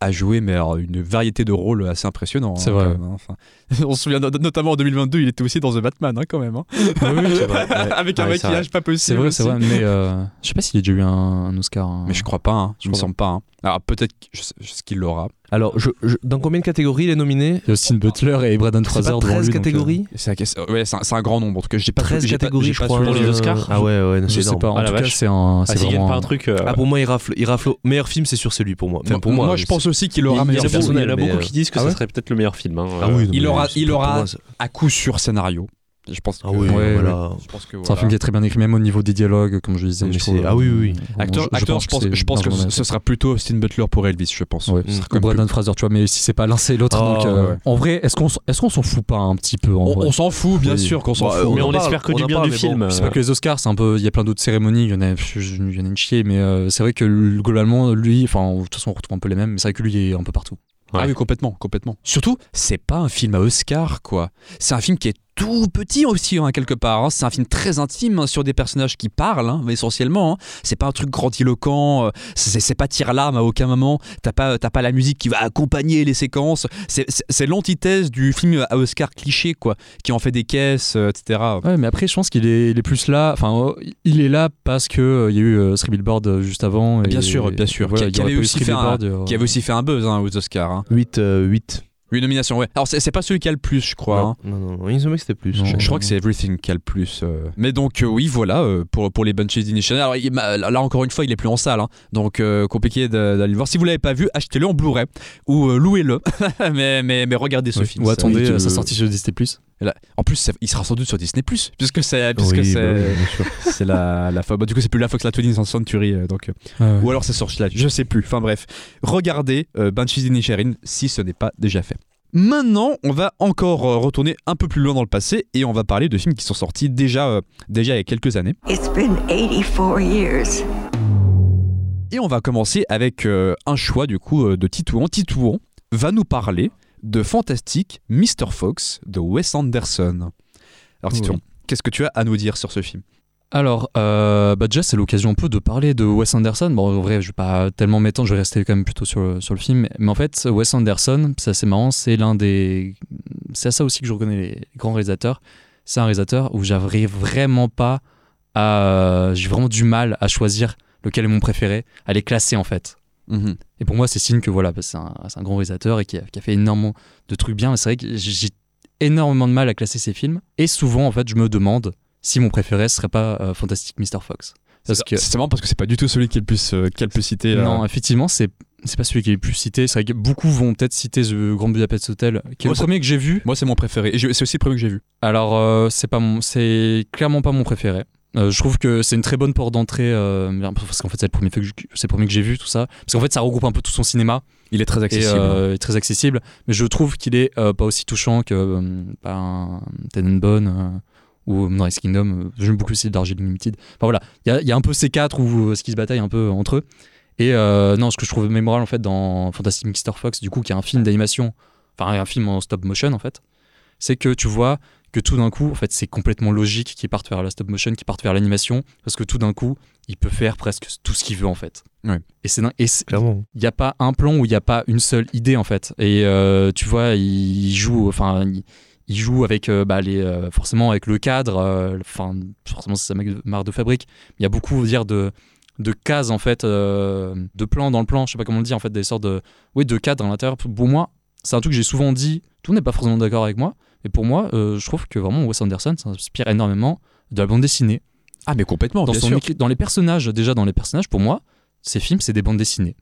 à jouer mais alors, une variété de rôles assez impressionnants. C'est hein, vrai. même, hein. Enfin, on se souvient no- notamment en 2022, il était aussi dans The Batman hein, quand même. hein. avec un Ouais, maquillage pas possible. C'est vrai, c'est vrai. Mais euh, je sais pas s'il a déjà eu un, un Oscar. Mais je crois pas. Je me semble pas. Alors peut-être sais qu'il l'aura. Alors, je- je- dans combien de catégories il est nominé Il y a Austin Butler et Braden C'est Fraser pas devant 13 lui. donc, euh, catégories C'est un, ouais, c'est un- c'est un grand nombre. En tout cas, j'ai pas 13 j'ai pas- catégories, j'ai je pas crois. Pour les euh, Oscars Ah ouais, ouais, non, je c'est sais pas. En Ah, la tout cas, vache. c'est un. Ah, c'est s'il gagne vraiment pas un truc. euh, Ah, pour moi, il rafle, il rafle. Meilleur film, c'est sur celui pour moi. Enfin, pour moi, moi, je c'est- pense aussi qu'il aura meilleur c'est film. il y en a beaucoup qui disent que ah ça ouais serait peut-être le meilleur film. hein. Ah Il aura- c'est- c'est- À coup sur scénario. Je pense que Ah oui, Ouais, voilà. je pense que C'est un film qui est très bien écrit, même au niveau des dialogues, comme je disais. Mais je trouve, ah oui, oui, oui. vraiment, Acteur, acteur, je pense, c'est je pense que ce, ce sera plutôt Austin Butler pour Elvis, je pense. Ouais. Même Brandon Fraser, tu vois, mais si c'est pas l'un, c'est l'autre. Oh, donc, euh, ouais. En vrai, est-ce qu'on est-ce qu'on s'en fout pas un petit peu en On, vrai? on s'en fout, bien Oui. sûr qu'on s'en Bah, fout. Mais en on parle, espère que on du en bien parle, du mais film. bon, C'est pas que les Oscars, c'est un peu. Il y a plein d'autres cérémonies, il y en a, il y en a une chier, mais euh, c'est vrai que globalement, lui, enfin, de toute façon, on retrouve un peu les mêmes, mais c'est vrai que lui il est un peu partout. Ah oui, complètement, complètement. Surtout, c'est pas un film à Oscar, quoi. C'est un film qui est tout petit aussi, hein, quelque part. hein. C'est un film très intime hein, sur des personnages qui parlent, hein, essentiellement. hein. C'est pas un truc grandiloquent. euh, C'est pas tire-larme à aucun moment. T'as pas, t'as pas la musique qui va accompagner les séquences. C'est- l'antithèse du film à Oscar cliché, quoi, qui en fait des caisses, euh, etc. Ouais, mais après, je pense qu'il est, il est plus là. Enfin, euh, il est là parce que euh, il y a eu euh, Three Billboards euh, juste avant. et- Bien sûr, bien sûr. et voilà, Qui- avait aussi fait un- Billboards, Qui avait aussi fait un buzz hein, aux Oscars. Hein. 8, 8. Une nomination, ouais. Alors, c'est pas celui qui a le plus, je crois. hein. Non, non, non, il me semblait que c'était plus. Non. Je, je crois que c'est Everything qui a le plus. euh. Mais donc, euh, oui, voilà, euh, pour, pour les Bunches d'Initiation. Alors, il- bah, là, encore une fois, il est plus en salle. hein. donc, euh, compliqué d'aller le voir. Si vous l'avez pas vu, achetez-le en Blu-ray ou euh, louez-le. mais, mais, mais regardez ce Ouais. film. Ou attendez sa euh, sortie sur Disney+. là- En plus, ça- il sera sans doute sur Disney+, puisque c'est puisque Oui, c'est bah c'est la, la bah, du coup, c'est plus la Fox, la 20th Century. euh, donc, euh, ou alors c'est sur Searchlight, je sais plus. Enfin bref, regardez euh, Banshees Inisherin si ce n'est pas déjà fait. Maintenant, on va encore euh, retourner un peu plus loin dans le passé et on va parler de films qui sont sortis déjà, euh, déjà il y a quelques années. It's been 84 years. Et on va commencer avec euh, un choix du coup de Titouan. Titouan va nous parler de Fantastic Mr. Fox de Wes Anderson. Alors Titouan, Oui. qu'est-ce que tu as à nous dire sur ce film? Alors, euh, bah déjà, c'est l'occasion un peu de parler de Wes Anderson. Bon, en vrai, je vais pas tellement m'étendre, je vais rester quand même plutôt sur le, sur le film. Mais en fait, Wes Anderson, c'est assez marrant, c'est l'un des. C'est à ça aussi que je reconnais les grands réalisateurs. C'est un réalisateur où j'arrive vraiment pas à. J'ai vraiment du mal à choisir lequel est mon préféré, à les classer en fait. Mhm. Et pour moi, c'est signe que voilà, bah, c'est un, c'est un grand réalisateur et qui a, qui a fait énormément de trucs bien. Mais c'est vrai que j'ai énormément de mal à classer ses films. Et souvent, en fait, je me demande si mon préféré serait pas euh, Fantastic Mr. Fox. Parce que C'est marrant parce que c'est pas du tout celui qui est le plus, euh, qui a le plus cité. là. non, effectivement, c'est c'est pas celui qui est le plus cité. C'est vrai que beaucoup vont peut-être citer The Grand Budapest Hotel, qui est Moi, le premier que j'ai vu. Moi, c'est mon préféré. Et c'est aussi le premier que j'ai vu. Alors, euh, c'est pas mon, c'est clairement pas mon préféré. Euh, je trouve que c'est une très bonne porte d'entrée euh, parce qu'en fait c'est le premier que c'est premier que j'ai vu tout ça parce qu'en fait ça regroupe un peu tout son cinéma Il est très et accessible. euh, est très accessible mais je trouve qu'il est pas aussi touchant que bah, un Tenenbaum euh, ou Moonrise Kingdom euh, j'aime beaucoup aussi Darjeeling Limited enfin voilà il y a, il y a un peu ces quatre où euh, ce qui se bataille un peu entre eux et euh, non ce que je trouve mémorable en fait dans Fantastic Mr. Fox du coup qui est un film d'animation enfin un film en stop motion en fait c'est que tu vois que tout d'un coup, en fait, c'est complètement logique qu'il parte vers la stop motion, qu'il parte vers l'animation, parce que tout d'un coup, il peut faire presque tout ce qu'il veut en fait. Ouais. Et c'est dingue. et c'est- Clairement. il n'y a pas un plan où il n'y a pas une seule idée en fait. Et euh, tu vois, il joue, enfin, il, il joue avec euh, bah, les, euh, forcément avec le cadre. euh, Enfin, forcément, c'est sa marque de fabrique. Il y a beaucoup, dire, de de cases en fait, de plans dans le plan. Je sais pas comment on le dit en fait, des sortes de, oui, de cadres à l'intérieur. Pour moi, c'est un truc que j'ai souvent dit. Tout n'est pas forcément d'accord avec moi. Mais pour moi, je trouve que vraiment Wes Anderson s'inspire énormément de la bande dessinée Ah, mais complètement, dans, bien son sûr. dans les personnages, déjà dans les personnages, pour moi, ces films, c'est des bandes dessinées.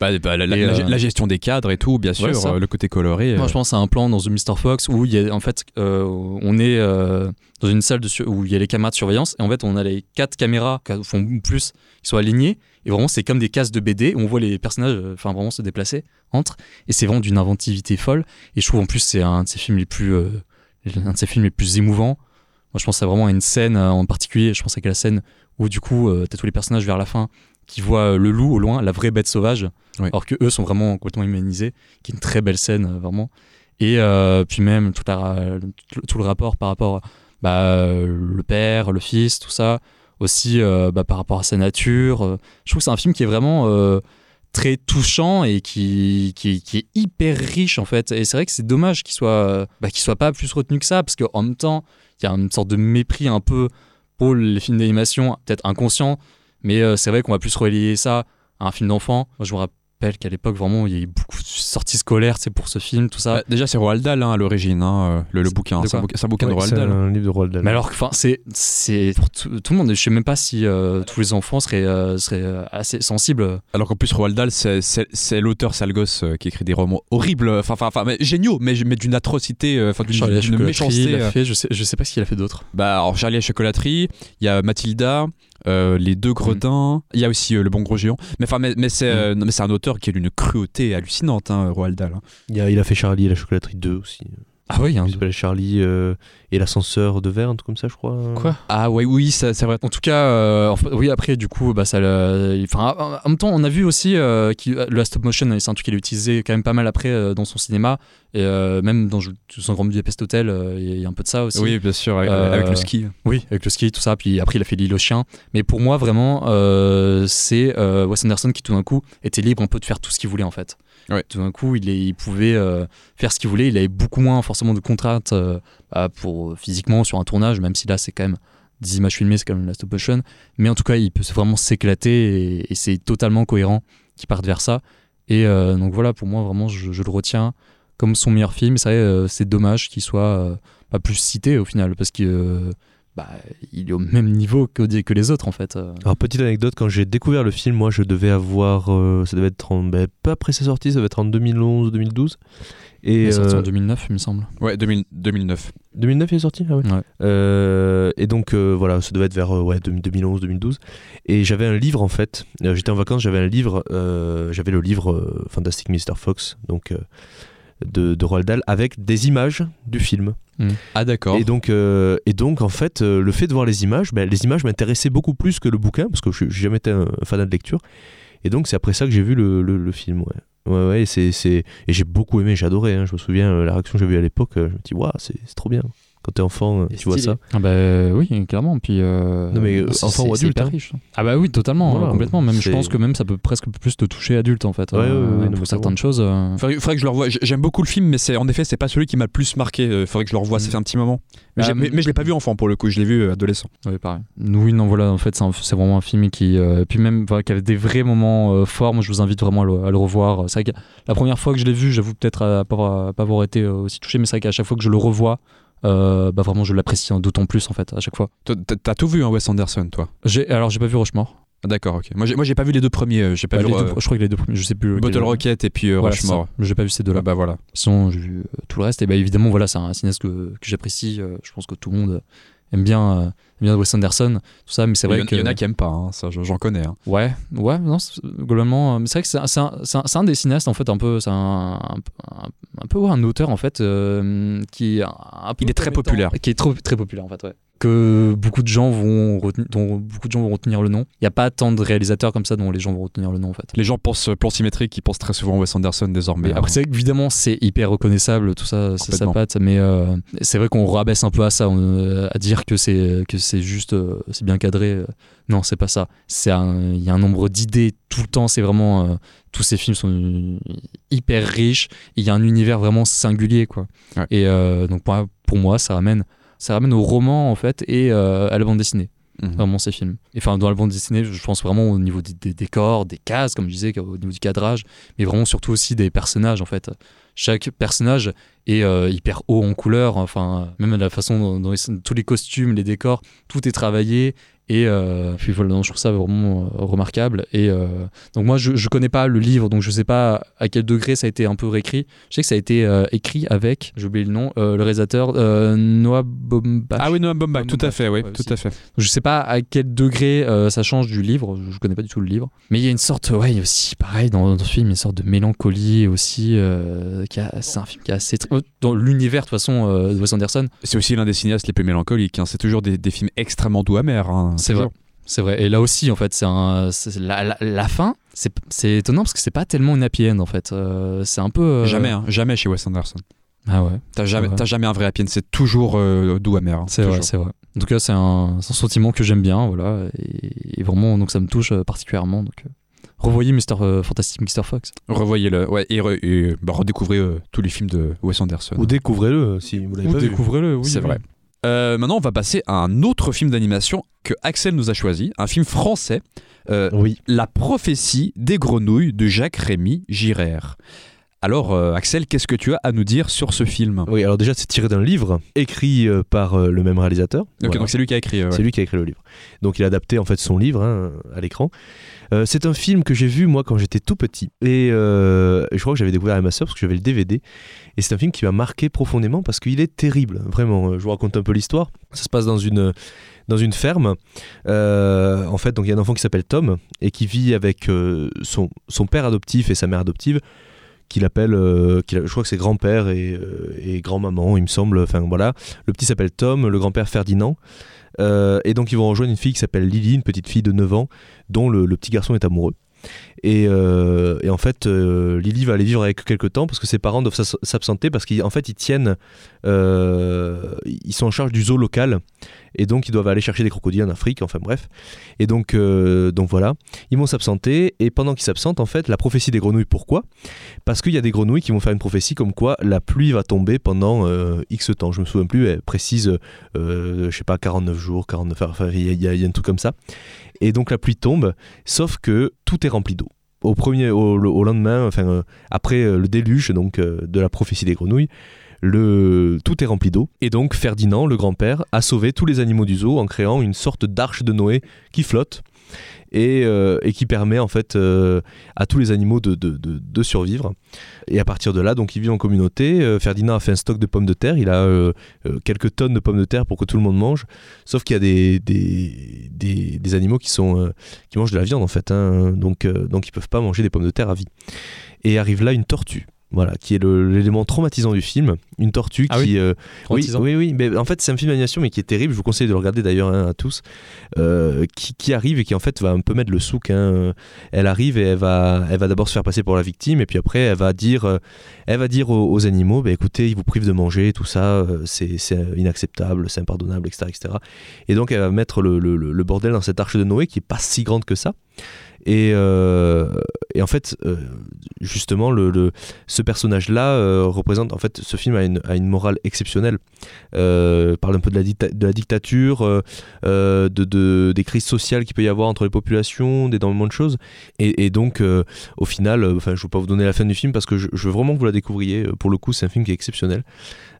Bah, bah, la, la- Et, la- euh, la gestion des cadres et tout, bien sûr, Ouais, euh, le côté coloré. Moi, euh, je pense à un plan dans The Mr. Fox où il y a, en fait, euh, on est euh, dans une salle de où il y a les caméras de surveillance et en fait, on a les quatre caméras, qui font plus, qui sont alignées et vraiment, c'est comme des cases de BD où on voit les personnages, euh, enfin, vraiment se déplacer entre et c'est vraiment d'une inventivité folle. Et je trouve en plus, c'est un de ses films les plus, euh, un de ses films les plus émouvants. Moi, je pense à vraiment à une scène en particulier. Je pense à la scène où du coup, euh, t'as tous les personnages vers la fin qui voient euh, le loup au loin, la vraie bête sauvage, Ouais. alors que eux sont vraiment complètement humanisés, qui est une très belle scène euh, vraiment. Et euh, puis même tout, la- tout- tout le rapport par rapport bah, le père, le fils, tout ça, aussi euh, bah, par rapport à sa nature. je trouve que c'est un film qui est vraiment euh, très touchant et qui, qui, qui est hyper riche en fait. Et c'est vrai que c'est dommage qu'il soit, bah, soit pas plus retenu que ça, parce qu'en même temps, il y a une sorte de mépris un peu pour les films d'animation, peut-être inconscient, mais euh, c'est vrai qu'on va plus relier ça à un film d'enfant. Moi, je me rappelle qu'à l'époque, vraiment, il y a eu beaucoup de sorties scolaires tu sais, pour ce film, tout ça. bah, déjà, c'est Roald Dahl hein, à l'origine, hein, euh, le, le bouquin. C'est un, bouquin- c'est un bouquin de Roald c'est Dahl. un livre de Roald Dahl. Mais alors, enfin, c'est c'est pour tout, tout le monde. Je sais même pas si euh, tous les enfants seraient euh, seraient assez sensibles. Alors qu'en plus, Roald Dahl, c'est- c'est c'est l'auteur sale gosse euh, qui écrit des romans horribles, enfin, enfin, enfin, mais géniaux, mais, mais d'une atrocité, enfin, d'une méchanceté. il a fait. Je sais, je sais pas ce qu'il a fait d'autre. Bah, alors Charlie et la chocolaterie, il y a Mathilda, euh, les deux gredins, il y a aussi euh, le bon gros géant. Mais enfin, mais, mais c'est Mm. euh, mais c'est un auteur qui a d'une cruauté hallucinante, hein, Roald Dahl. hein. Il a, il a fait Charlie et la chocolaterie 2 aussi. Ah oui, il y a un Il s'appelle Charlie euh, et l'ascenseur de verre, un truc comme ça, je crois. Quoi? Ah ouais, oui, ça- c'est vrai. En tout cas, euh, en fait, oui, après, du coup, bah, ça, enfin, en- en même temps, on a vu aussi euh, que le stop motion, c'est un truc qu'il a utilisé quand même pas mal après euh, dans son cinéma, et euh, même dans son Grand Budapest Hotel, euh, il y a un peu de ça aussi. Oui, bien sûr, avec, Euh, avec le ski. Oui, avec le ski, tout ça. Puis après, il a fait l'île aux chiens. Mais pour moi, vraiment, c'est Wes Anderson qui, tout d'un coup, était libre un peu de faire tout ce qu'il voulait, en fait. Ouais. Tout d'un coup, il, est- il pouvait euh, faire ce qu'il voulait. Il avait beaucoup moins, forcément, de contraintes euh, bah, pour, physiquement sur un tournage, même si là, c'est quand même des images filmées, c'est quand même la stop motion. Mais en tout cas, il peut vraiment s'éclater et, et c'est totalement cohérent qu'il parte vers ça. Et euh, donc voilà, pour moi, vraiment, je, je le retiens comme son meilleur film. C'est vrai, euh, c'est dommage qu'il soit euh, pas plus cité au final, parce que euh, bah, il est au même niveau que, que les autres en fait. Alors, petite anecdote, quand j'ai découvert le film, moi je devais avoir. euh, ça devait être en, ben, peu après sa sortie, ça devait être en 2011-2012. il Et est sorti euh, en 2009, il me semble. Ouais, 2000 2009. 2009 il est sorti? Ah ouais. Ouais. Euh, et donc euh, voilà, ça devait être vers euh, ouais, 2011-2012. Et j'avais un livre en fait. Euh, J'étais en vacances, j'avais un livre. euh, j'avais le livre euh, Fantastic Mr. Fox, donc euh, de, de Roald Dahl, avec des images du film. Ah d'accord. Et donc, euh, et donc en fait, euh, le fait de voir les images, ben, les images m'intéressaient beaucoup plus que le bouquin parce que je n'ai jamais été un fanat de lecture. Et donc c'est après ça que j'ai vu le, le- le film. Ouais, ouais, ouais. Et c'est, et j'ai beaucoup aimé, j'ai adoré. hein. Je me souviens euh, la réaction que j'avais eu à l'époque. Je me dis waouh, c'est, c'est trop bien. Quand t'es enfant, euh, tu vois ça. Ah bah oui, clairement. Puis, euh, Non, mais, euh, c'est- enfant ou adulte, hein. riche. Ah bah oui, totalement, Voilà. euh, complètement. Même je pense que même ça peut presque plus te toucher adulte en fait. Ouais, ouais, euh, ouais, non, mais pour certaines choses. euh. Faudrait, faudrait que je le revoie. J'aime beaucoup le film, mais c'est en effet c'est pas celui qui m'a le plus marqué. Euh, Faudrait que je le revoie. Ça Mm. fait un petit moment. Mais, Bah, mais, mais je l'ai pas vu enfant pour le coup. Je l'ai vu euh, adolescent. Oui, pareil. Oui, non, voilà, en fait, c'est vraiment un film qui. euh, et puis même, voilà, qui avait des vrais moments euh, forts. Moi, je vous invite vraiment à le, à le revoir. C'est vrai que la première fois que je l'ai vu, j'avoue peut-être à pas, à pas avoir été euh, aussi touché, mais c'est vrai qu'à chaque fois que je le revois, euh, bah vraiment, je l'apprécie hein, d'autant plus, en fait, à chaque fois. T'as- tout vu, hein, Wes Anderson, toi? J'ai, alors, j'ai pas vu Rushmore. Ah, D'accord, ok. Moi, j'ai, moi, j'ai pas vu les deux premiers. euh, J'ai pas Bah, vu les euh, deux- je crois que les deux premiers, je sais plus. lequel. Bottle Rocket et puis euh, Voilà, Rushmore. J'ai pas vu ces deux-là. Ah, bah voilà. Sinon, j'ai vu euh, tout le reste. Et bah évidemment, voilà, c'est un cinéaste que, que j'apprécie. euh, je pense que tout le monde aime bien, euh, aime bien Wes Anderson, tout ça. Mais c'est Il vrai y, en- que il y en a qui aiment pas. hein, ça, je- j'en connais. hein. Ouais, ouais, non, globalement, euh, mais c'est vrai que c'est un, c'est un- un- des cinéastes en fait un peu, c'est un, un, peu ouais, un auteur en fait euh, qui est peu Il est très populaire. qui est trop très populaire en fait, ouais. Que beaucoup de gens vont retenir, dont beaucoup de gens vont retenir le nom. Il y a pas tant de réalisateurs comme ça dont les gens vont retenir le nom en fait. Les gens pensent euh, plan symétrique, ils pensent très souvent à Wes Anderson désormais. Mais après, c'est vrai qu'évidemment, c'est hyper reconnaissable, tout ça, c'est sa patte, mais euh, c'est vrai qu'on rabaisse un peu à ça, on, euh, à dire que c'est que c'est juste, euh, c'est bien cadré. Non, c'est pas ça. C'est il y a un nombre d'idées tout le temps. C'est vraiment euh, tous ces films sont hyper riches. Il y a un univers vraiment singulier, quoi. Ouais. Et donc pour, pour moi, ça ramène, ça ramène au roman en fait et euh, à la bande dessinée Mhm. vraiment ces films. Et enfin, dans la bande dessinée, je pense vraiment au niveau des, des décors, des cases, comme je disais, au niveau du cadrage, mais vraiment surtout aussi des personnages, en fait. Chaque personnage est euh, hyper haut en couleur, enfin, même la façon dont, dont ils- tous les costumes, les décors, tout est travaillé. Et euh, puis voilà, non, je trouve ça vraiment euh, remarquable. Et euh, donc moi, je, je connais pas le livre, donc je sais pas à quel degré ça a été un peu réécrit. Je sais que ça a été écrit avec, j'ai oublié le nom, le réalisateur Noah Baumbach. Ah oui, Noam Baumbach, tout à fait, oui, ouais, tout aussi. à fait. Je sais pas à quel degré ça change du livre, je connais pas du tout le livre. Mais il y a une sorte, ouais, il y a aussi, pareil, dans, dans ce film, une sorte de mélancolie aussi. c'est un film qui est assez. Dans l'univers, de toute façon, de Wes Anderson, C'est aussi l'un des cinéastes les plus mélancoliques. hein. C'est toujours des, des films extrêmement doux amers. hein, c'est vrai. C'est vrai. Et là aussi, en fait, c'est un. La, la, la fin, c'est étonnant parce que c'est pas tellement une happy end, en fait. Euh, c'est un peu. euh, Jamais, hein, jamais chez Wes Anderson. Ah ouais. T'as jamais, un vrai happy end. C'est toujours euh, doux amer. hein, C'est vrai, c'est vrai. En tout cas, c'est un, sentiment que j'aime bien, voilà. Et, et vraiment, donc ça me touche particulièrement. Donc, euh, revoyez Mister euh, Fantastic Mr. Fox. Revoyez-le, ouais, et, re- et, bah, redécouvrez euh, tous les films de Wes Anderson. Ou découvrez-le si vous l'avez Ou pas vu. découvrez-le, oui. c'est oui. vrai. Euh, maintenant, on va passer à un autre film d'animation que Axel nous a choisi, un film français, euh, Oui. La prophétie des grenouilles de Jacques-Rémy Girard. Alors, euh, Axel, qu'est-ce que tu as à nous dire sur ce film? Oui, alors déjà, c'est tiré d'un livre écrit euh, par euh, le même réalisateur. Ok, Voilà. donc c'est lui qui a écrit. ouais. C'est lui qui a écrit le livre. Donc il a adapté en fait son livre hein, à l'écran. C'est un film que j'ai vu moi quand j'étais tout petit. Et je crois que j'avais découvert avec ma soeur parce que j'avais le DVD. Et c'est un film qui m'a marqué profondément parce qu'il est terrible. Vraiment, je vous raconte un peu l'histoire. Ça se passe dans une, dans une ferme. Euh, en fait, donc il y a un enfant qui s'appelle Tom et qui vit avec euh, son, son père adoptif et sa mère adoptive qu'il appelle, euh, je crois que c'est grand-père et, euh, et grand-maman, il me semble. Enfin voilà, le petit s'appelle Tom, le grand-père Ferdinand. Euh, et donc ils vont rejoindre une fille qui s'appelle Lily, une petite fille de 9 ans, dont le petit garçon est amoureux. Et, euh, et en fait, euh, Lily va aller vivre avec quelques temps parce que ses parents doivent s'absenter parce qu'en fait ils tiennent, euh, ils sont en charge du zoo local et donc ils doivent aller chercher des crocodiles en Afrique. Enfin bref. Et donc, donc voilà, ils vont s'absenter et pendant qu'ils s'absentent, en fait, la prophétie des grenouilles. Pourquoi? Parce qu'il y a des grenouilles qui vont faire une prophétie comme quoi la pluie va tomber pendant X temps. Je me souviens plus, elle précise, je sais pas, 49 jours, 49 heures, enfin, il y, y a un truc comme ça. Et donc la pluie tombe, sauf que tout est rempli d'eau. Au, premier, au, lendemain, enfin, euh, après euh, le déluge donc, euh, de la prophétie des grenouilles, le, tout est rempli d'eau. Et donc Ferdinand, le grand-père, a sauvé tous les animaux du zoo en créant une sorte d'arche de Noé qui flotte et, euh, et qui permet en fait euh, à tous les animaux de, survivre. Et à partir de là, donc ils vivent en communauté. Euh, Ferdinand a fait un stock de pommes de terre. Il a quelques tonnes de pommes de terre pour que tout le monde mange. Sauf qu'il y a des, animaux qui, mangent de la viande en fait. hein. donc, donc ils peuvent pas manger des pommes de terre à vie. Et arrive là une tortue. Voilà, qui est l'élément traumatisant du film. Une tortue Ah qui. euh, oui, Traumatisant. oui, oui. Mais en fait, c'est un film d'animation, mais qui est terrible. Je vous conseille de le regarder d'ailleurs hein, à tous. Euh, qui, qui arrive et qui en fait va un peu mettre le souk. hein. Elle arrive et elle va, elle va d'abord se faire passer pour la victime, et puis après, elle va dire, euh, elle va dire aux, aux animaux, bah, écoutez, ils vous privent de manger, tout ça, c'est inacceptable, c'est impardonnable, etc., etc. Et donc, elle va mettre le- le bordel dans cette arche de Noé qui est pas si grande que ça. Et, euh, et en fait, euh, justement, le, ce personnage-là euh, représente. En fait, ce film a une, a une morale exceptionnelle. Parle un peu de la, de la dictature, de, de- des crises sociales qu'il peut y avoir entre les populations, d'énormément de choses. Et, donc, au final, enfin, je ne veux pas vous donner la fin du film parce que je veux vraiment que vous la découvriez. Pour le coup, c'est un film qui est exceptionnel.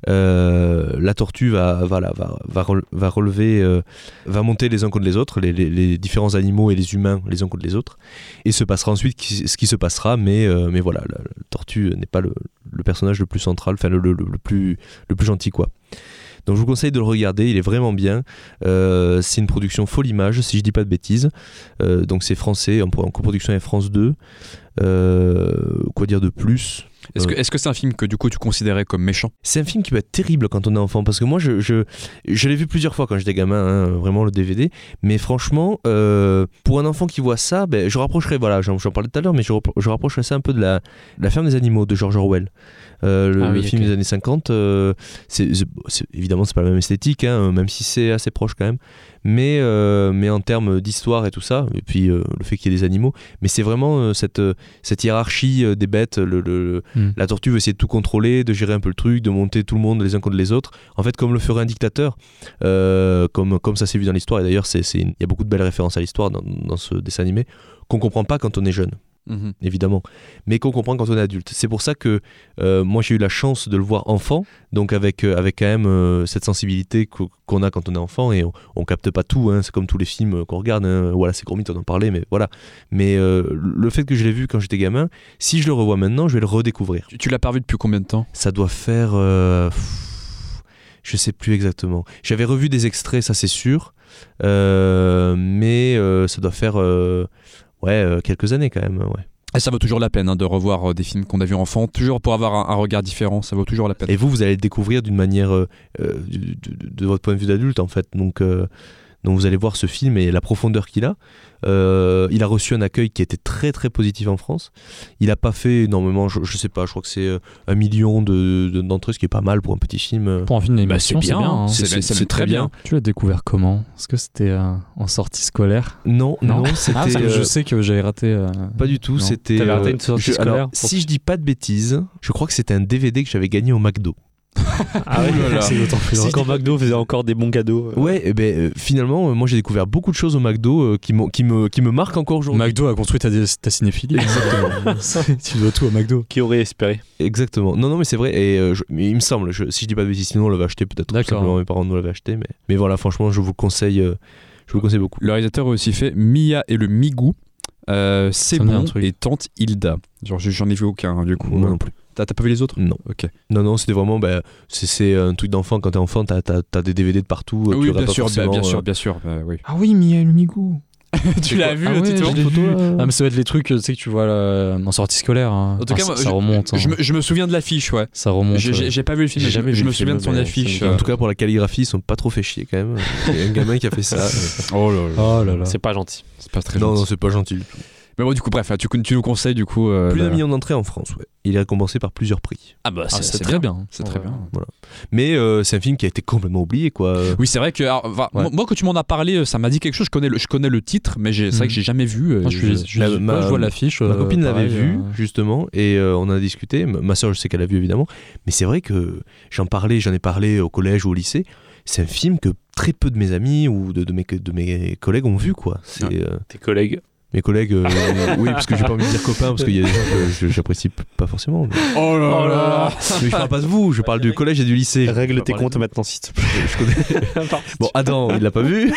Euh, la tortue va, voilà, va, va, rele- va relever, euh, va monter les uns contre les autres, les, différents animaux et les humains les uns contre les autres. Et se passera ensuite ce qui se passera, mais, euh, mais voilà, la, tortue n'est pas le, personnage le plus central, enfin le, plus, le plus gentil, quoi. Donc je vous conseille de le regarder, il est vraiment bien. C'est une production Folle Image, si je dis pas de bêtises. Donc c'est français, en, en coproduction avec France 2. Euh, quoi dire de plus? Est-ce que Euh. est-ce que c'est un film que du coup tu considérais comme méchant? C'est un film qui peut être terrible quand on est enfant parce que moi je, je, je l'ai vu plusieurs fois quand j'étais gamin, hein, vraiment le DVD. Mais franchement, euh, pour un enfant qui voit ça, ben, je rapprocherais, voilà, j'en j'en parlais tout à l'heure, mais je, je rapprocherais ça un peu de la, la ferme des animaux de George Orwell. Euh, le, Ah oui, le film des années 50, euh, c'est, c'est- évidemment c'est pas la même esthétique, hein, même si c'est assez proche quand même. Mais, euh, mais en termes d'histoire et tout ça, et puis euh, le fait qu'il y ait des animaux, mais c'est vraiment cette, cette hiérarchie des bêtes, le- le, Hmm. la tortue veut essayer de tout contrôler, de gérer un peu le truc, de monter tout le monde les uns contre les autres. En fait, comme le ferait un dictateur, comme, comme ça s'est vu dans l'histoire. Et d'ailleurs, c'est, c'est une- il y a beaucoup de belles références à l'histoire dans, dans ce dessin animé qu'on comprend pas quand on est jeune, Mhm. évidemment, mais qu'on comprend quand on est adulte. C'est pour ça que euh, moi j'ai eu la chance de le voir enfant, donc avec, euh, avec quand même euh, cette sensibilité qu'o- qu'on a quand on est enfant et on, on capte pas tout. hein. c'est comme tous les films qu'on regarde. hein. Voilà, c'est gros mythe, on en parlait, mais voilà. Mais le fait que je l'ai vu quand j'étais gamin, si je le revois maintenant, je vais le redécouvrir. Tu, tu l'as pas vu depuis combien de temps? Ça doit faire. je sais plus exactement. J'avais revu des extraits, ça c'est sûr. Mais ça doit faire. Ouais, euh, quelques années quand même. Ouais. Et ça vaut toujours la peine hein, de revoir euh, des films qu'on a vus enfant, toujours pour avoir un, un regard différent, ça vaut toujours la peine. Et vous, vous allez le découvrir d'une manière. euh, de, de votre point de vue d'adulte en fait. Donc. Donc vous allez voir ce film et la profondeur qu'il a. Euh, il a reçu un accueil qui était très très positif en France. Il n'a pas fait énormément, je, je sais pas, je crois que c'est euh, un million de- de- d'entrées, ce qui est pas mal pour un petit film. euh. Pour un film d'animation, c'est bien. hein. c'est- c'est- c'est c'est très bien. Tu l'as découvert comment? Est-ce que c'était euh, en sortie scolaire? Non, non, Ah, c'était. parce que je sais que j'avais raté. euh, Pas du tout, Non. c'était. T'avais raté une sortie je- scolaire alors, pour- Si je dis pas de bêtises, je crois que c'était un DVD que j'avais gagné au McDo. Ah ouais, c'est d'autant plus Si drôle. quand McDo faisait encore des bons cadeaux. euh, Ouais, et ben euh, finalement, euh, moi j'ai découvert beaucoup de choses au McDo euh, qui, me, qui me marquent encore aujourd'hui. McDo a construit ta, ta cinéphilie. Exactement. tu dois tout à McDo. Qui aurait espéré Exactement. Non, non, mais c'est vrai. Et euh, je- mais il me semble, je- si je dis pas de bêtises, sinon on l'avait acheté peut-être. D'accord. Mes parents nous l'avaient acheté. Mais, mais voilà, franchement, je vous le conseille. euh, je vous le conseille beaucoup. Le réalisateur a aussi fait Mia et le Migou, euh, C'est bon truc. et Tante Hilda. Genre, j'en ai vu aucun hein, du coup. Moi non plus. T'as t'as pas vu les autres? Non. Ok. Non, non, c'était vraiment. bah, c'est- c'est un truc d'enfant. Quand t'es enfant, t'as as, des DVD de partout. euh, tu oui, regardes bien pas sûr, bah, bien euh, sûr, bien sûr. bah, oui. Ah oui, Miel Migou. tu l'as vu, ah ouais, je l'ai vu. Ah, mais ça va être les trucs, tu sais, que tu vois là, en sortie scolaire. hein. En tout Ah, cas, ça, moi, ça remonte. hein. Je me, je me souviens de l'affiche, ouais. Ça remonte. J'ai- euh. pas vu le film, je, jamais je vu me souviens de son affiche. En tout cas, pour la calligraphie, ils sont pas trop fait chier quand même. Il y a un gamin qui a fait ça. Oh là là. Oh là là. C'est pas gentil. C'est pas très non, gentil. non, c'est pas gentil. du tout. Mais bon, du coup, bref, tu, tu nous conseilles du coup. euh, Plus d'un la- million d'entrées en France, ouais. Il est récompensé par plusieurs prix. Ah bah Ah, c'est très bien. C'est très Ouais. bien. Mais euh, c'est un film qui a été complètement oublié, quoi. Oui, c'est vrai que alors, va- Ouais. moi, quand tu m'en as parlé, euh, ça m'a dit quelque chose. Je connais le, je connais le titre, mais j'ai- c'est vrai Mhm. que j'ai jamais vu. Moi, je, je- suis- je, Ma- je- ma- je vois l'affiche. Ma euh, copine l'avait vu, euh, justement, et euh, on en a discuté. Ma soeur, je sais qu'elle a vu, évidemment. Mais c'est vrai que j'en parlais, j'en ai parlé au collège ou au lycée. C'est un film que très peu de mes amis ou de, de mes, de mes collègues ont vu, quoi. C'est, Ouais. euh, Tes collègues. Mes collègues, euh, oui, parce que j'ai pas envie de dire copains, parce qu'il y a des gens que j'apprécie pas forcément. Mais, Oh là là mais je parle pas de vous, je parle du collège et du lycée. Règle tes comptes maintenant, s'il te plaît. Je connais. Bon, Adam, il l'a pas vu.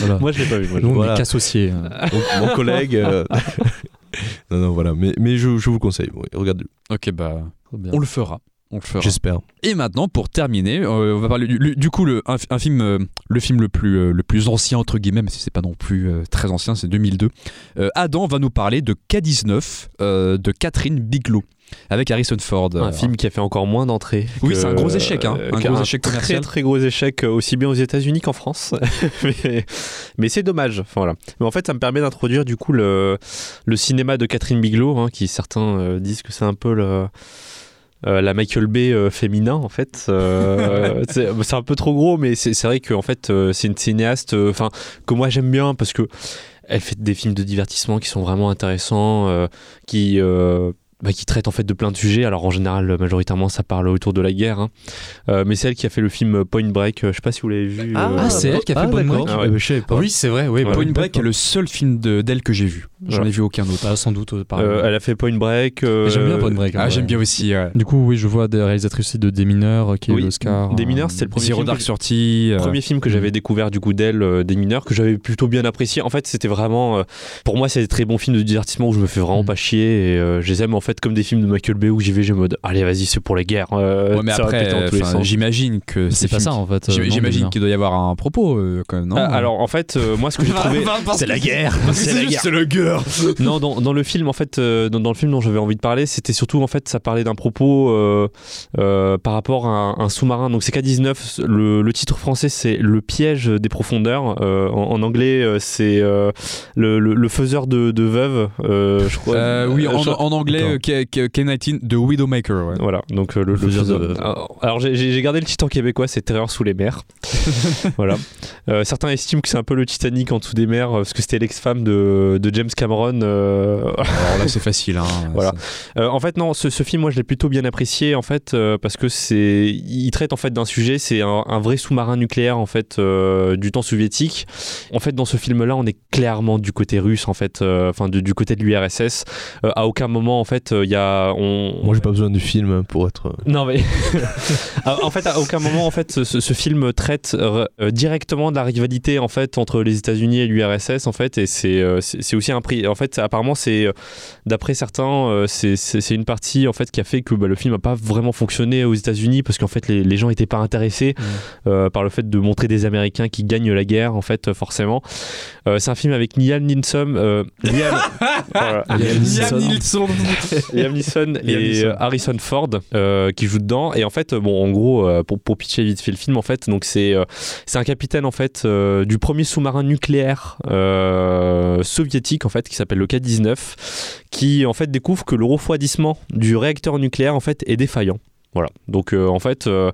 voilà. Moi, je l'ai pas vu. Moi, je- Nous, on voilà. est qu'associés. euh. Mon, mon collègue. euh, non, non, voilà. Mais, mais je, je vous le conseille. oui, Regardez-le. Ok, bah, Trop bien. on le fera. On le fera. J'espère. Et maintenant, pour terminer, euh, on va parler du, du coup le, un, un film, euh, le film le plus, euh, le plus ancien entre guillemets, mais c'est pas non plus euh, très ancien, c'est 2002. Euh, Adam va nous parler de K19 euh, de Catherine Bigelow avec Harrison Ford. Un Euh, film qui a fait encore moins d'entrées. Oui, c'est un gros échec, hein. euh, Un échec très commercial. très gros échec aussi bien aux États-Unis qu'en France. mais mais c'est dommage. Enfin, voilà. Mais en fait, ça me permet d'introduire du coup le, le cinéma de Catherine Bigelow, hein, qui certains euh, disent que c'est un peu le. Euh, la Michael Bay euh, féminin en fait Euh, c'est un peu trop gros mais c'est vrai que en fait c'est une cinéaste enfin que moi j'aime bien parce que elle fait des films de divertissement qui sont vraiment intéressants qui bah, qui traite en fait de plein de sujets. Alors en général, majoritairement, ça parle autour de la guerre. hein. Euh, mais c'est elle qui a fait le film Point Break. euh, Je sais pas si vous l'avez vu. Ah, euh, c'est elle qui a fait ah, Point. Break Ah ouais. Euh, je pas. Oui, c'est vrai. Oui, Ouais. Point Break est le seul film de- d'elle que j'ai vu. J'en ai vu aucun autre. Bah, sans doute, euh, euh, elle a fait Point Break. euh, J'aime bien Point Break. hein, Ah, j'aime bien aussi. ouais. Du coup, oui, je vois des réalisatrices aussi de Des Mineurs euh, qui eu Oui, l'Oscar. Des euh, Mineurs, c'était le premier Zero film Dark que- euh, Premier film que j'avais découvert du coup d'elle, euh, des mineurs, que j'avais plutôt bien apprécié. En fait, c'était vraiment, euh, pour moi, c'est des très bons films de divertissement où je me fais vraiment Mm. pas chier et euh, je les aime en fait comme des films de Michael Bay où j'y vais, j'ai mode, allez, vas-y, c'est pour les guerres. euh, Ouais, mais après, j'imagine que C'est ces pas ça en fait. euh, J'imagine qu'il doit y avoir un propos euh, quand même, non Ah, alors en fait, euh, moi ce que j'ai trouvé, c'est la guerre, c'est la guerre. la guerre. non, dans, dans le film, en fait, euh, dans, dans le film dont j'avais envie de parler, c'était surtout, en fait, ça parlait d'un propos euh, euh, par rapport à un, un sous-marin. Donc, c'est K-19. Le, le titre français, c'est Le piège des profondeurs. Euh, en, en anglais, c'est euh, le, le- le faiseur de, de veuves, euh, je crois. Euh, oui, en anglais, D'accord. euh, K- K- K-19, The Widowmaker. Ouais. Voilà, donc euh, le, le faiseur de veuves. Alors, j'ai- gardé le titre en québécois, c'est Terreur sous les mers. voilà. Euh, certains estiment que c'est un peu le Titanic en dessous des mers, euh, parce que c'était l'ex-femme de, de James Cameron. euh, Alors là, c'est facile. Hein, Voilà. Euh, en fait, non, ce, ce film, moi, je l'ai plutôt bien apprécié, en fait, euh, parce que c'est, il traite en fait d'un sujet, c'est un, un vrai sous-marin nucléaire, en fait, euh, du temps soviétique. En fait, dans ce film-là, on est clairement du côté russe, en fait, euh, enfin, du, du côté de l'URSS. Euh, à aucun moment, en fait, euh, il y a, on, Moi, j'ai pas besoin du film pour être. non mais Ah, en fait à aucun moment en fait ce, ce film traite euh, euh, directement de la rivalité en fait entre les États-Unis et l'URSS en fait et c'est euh, aussi un prix en fait apparemment c'est euh, d'après certains euh, c'est une partie en fait qui a fait que bah, le film n'a pas vraiment fonctionné aux États-Unis parce qu'en fait les, les gens n'étaient pas intéressés euh, par le fait de montrer des Américains qui gagnent la guerre en fait euh, forcément Euh, c'est un film avec Liam Neeson euh, Liam, voilà. Liam Neeson. Liam Neeson et euh, Harrison Ford euh, qui jouent dedans. Et en fait euh, bon en gros euh, pour, pour pitcher vite fait le film en fait donc c'est euh, c'est un capitaine en fait du premier sous-marin nucléaire soviétique en fait qui s'appelle le K-19 qui en fait découvre que le refroidissement du réacteur nucléaire en fait est défaillant voilà. Donc euh, en fait, euh,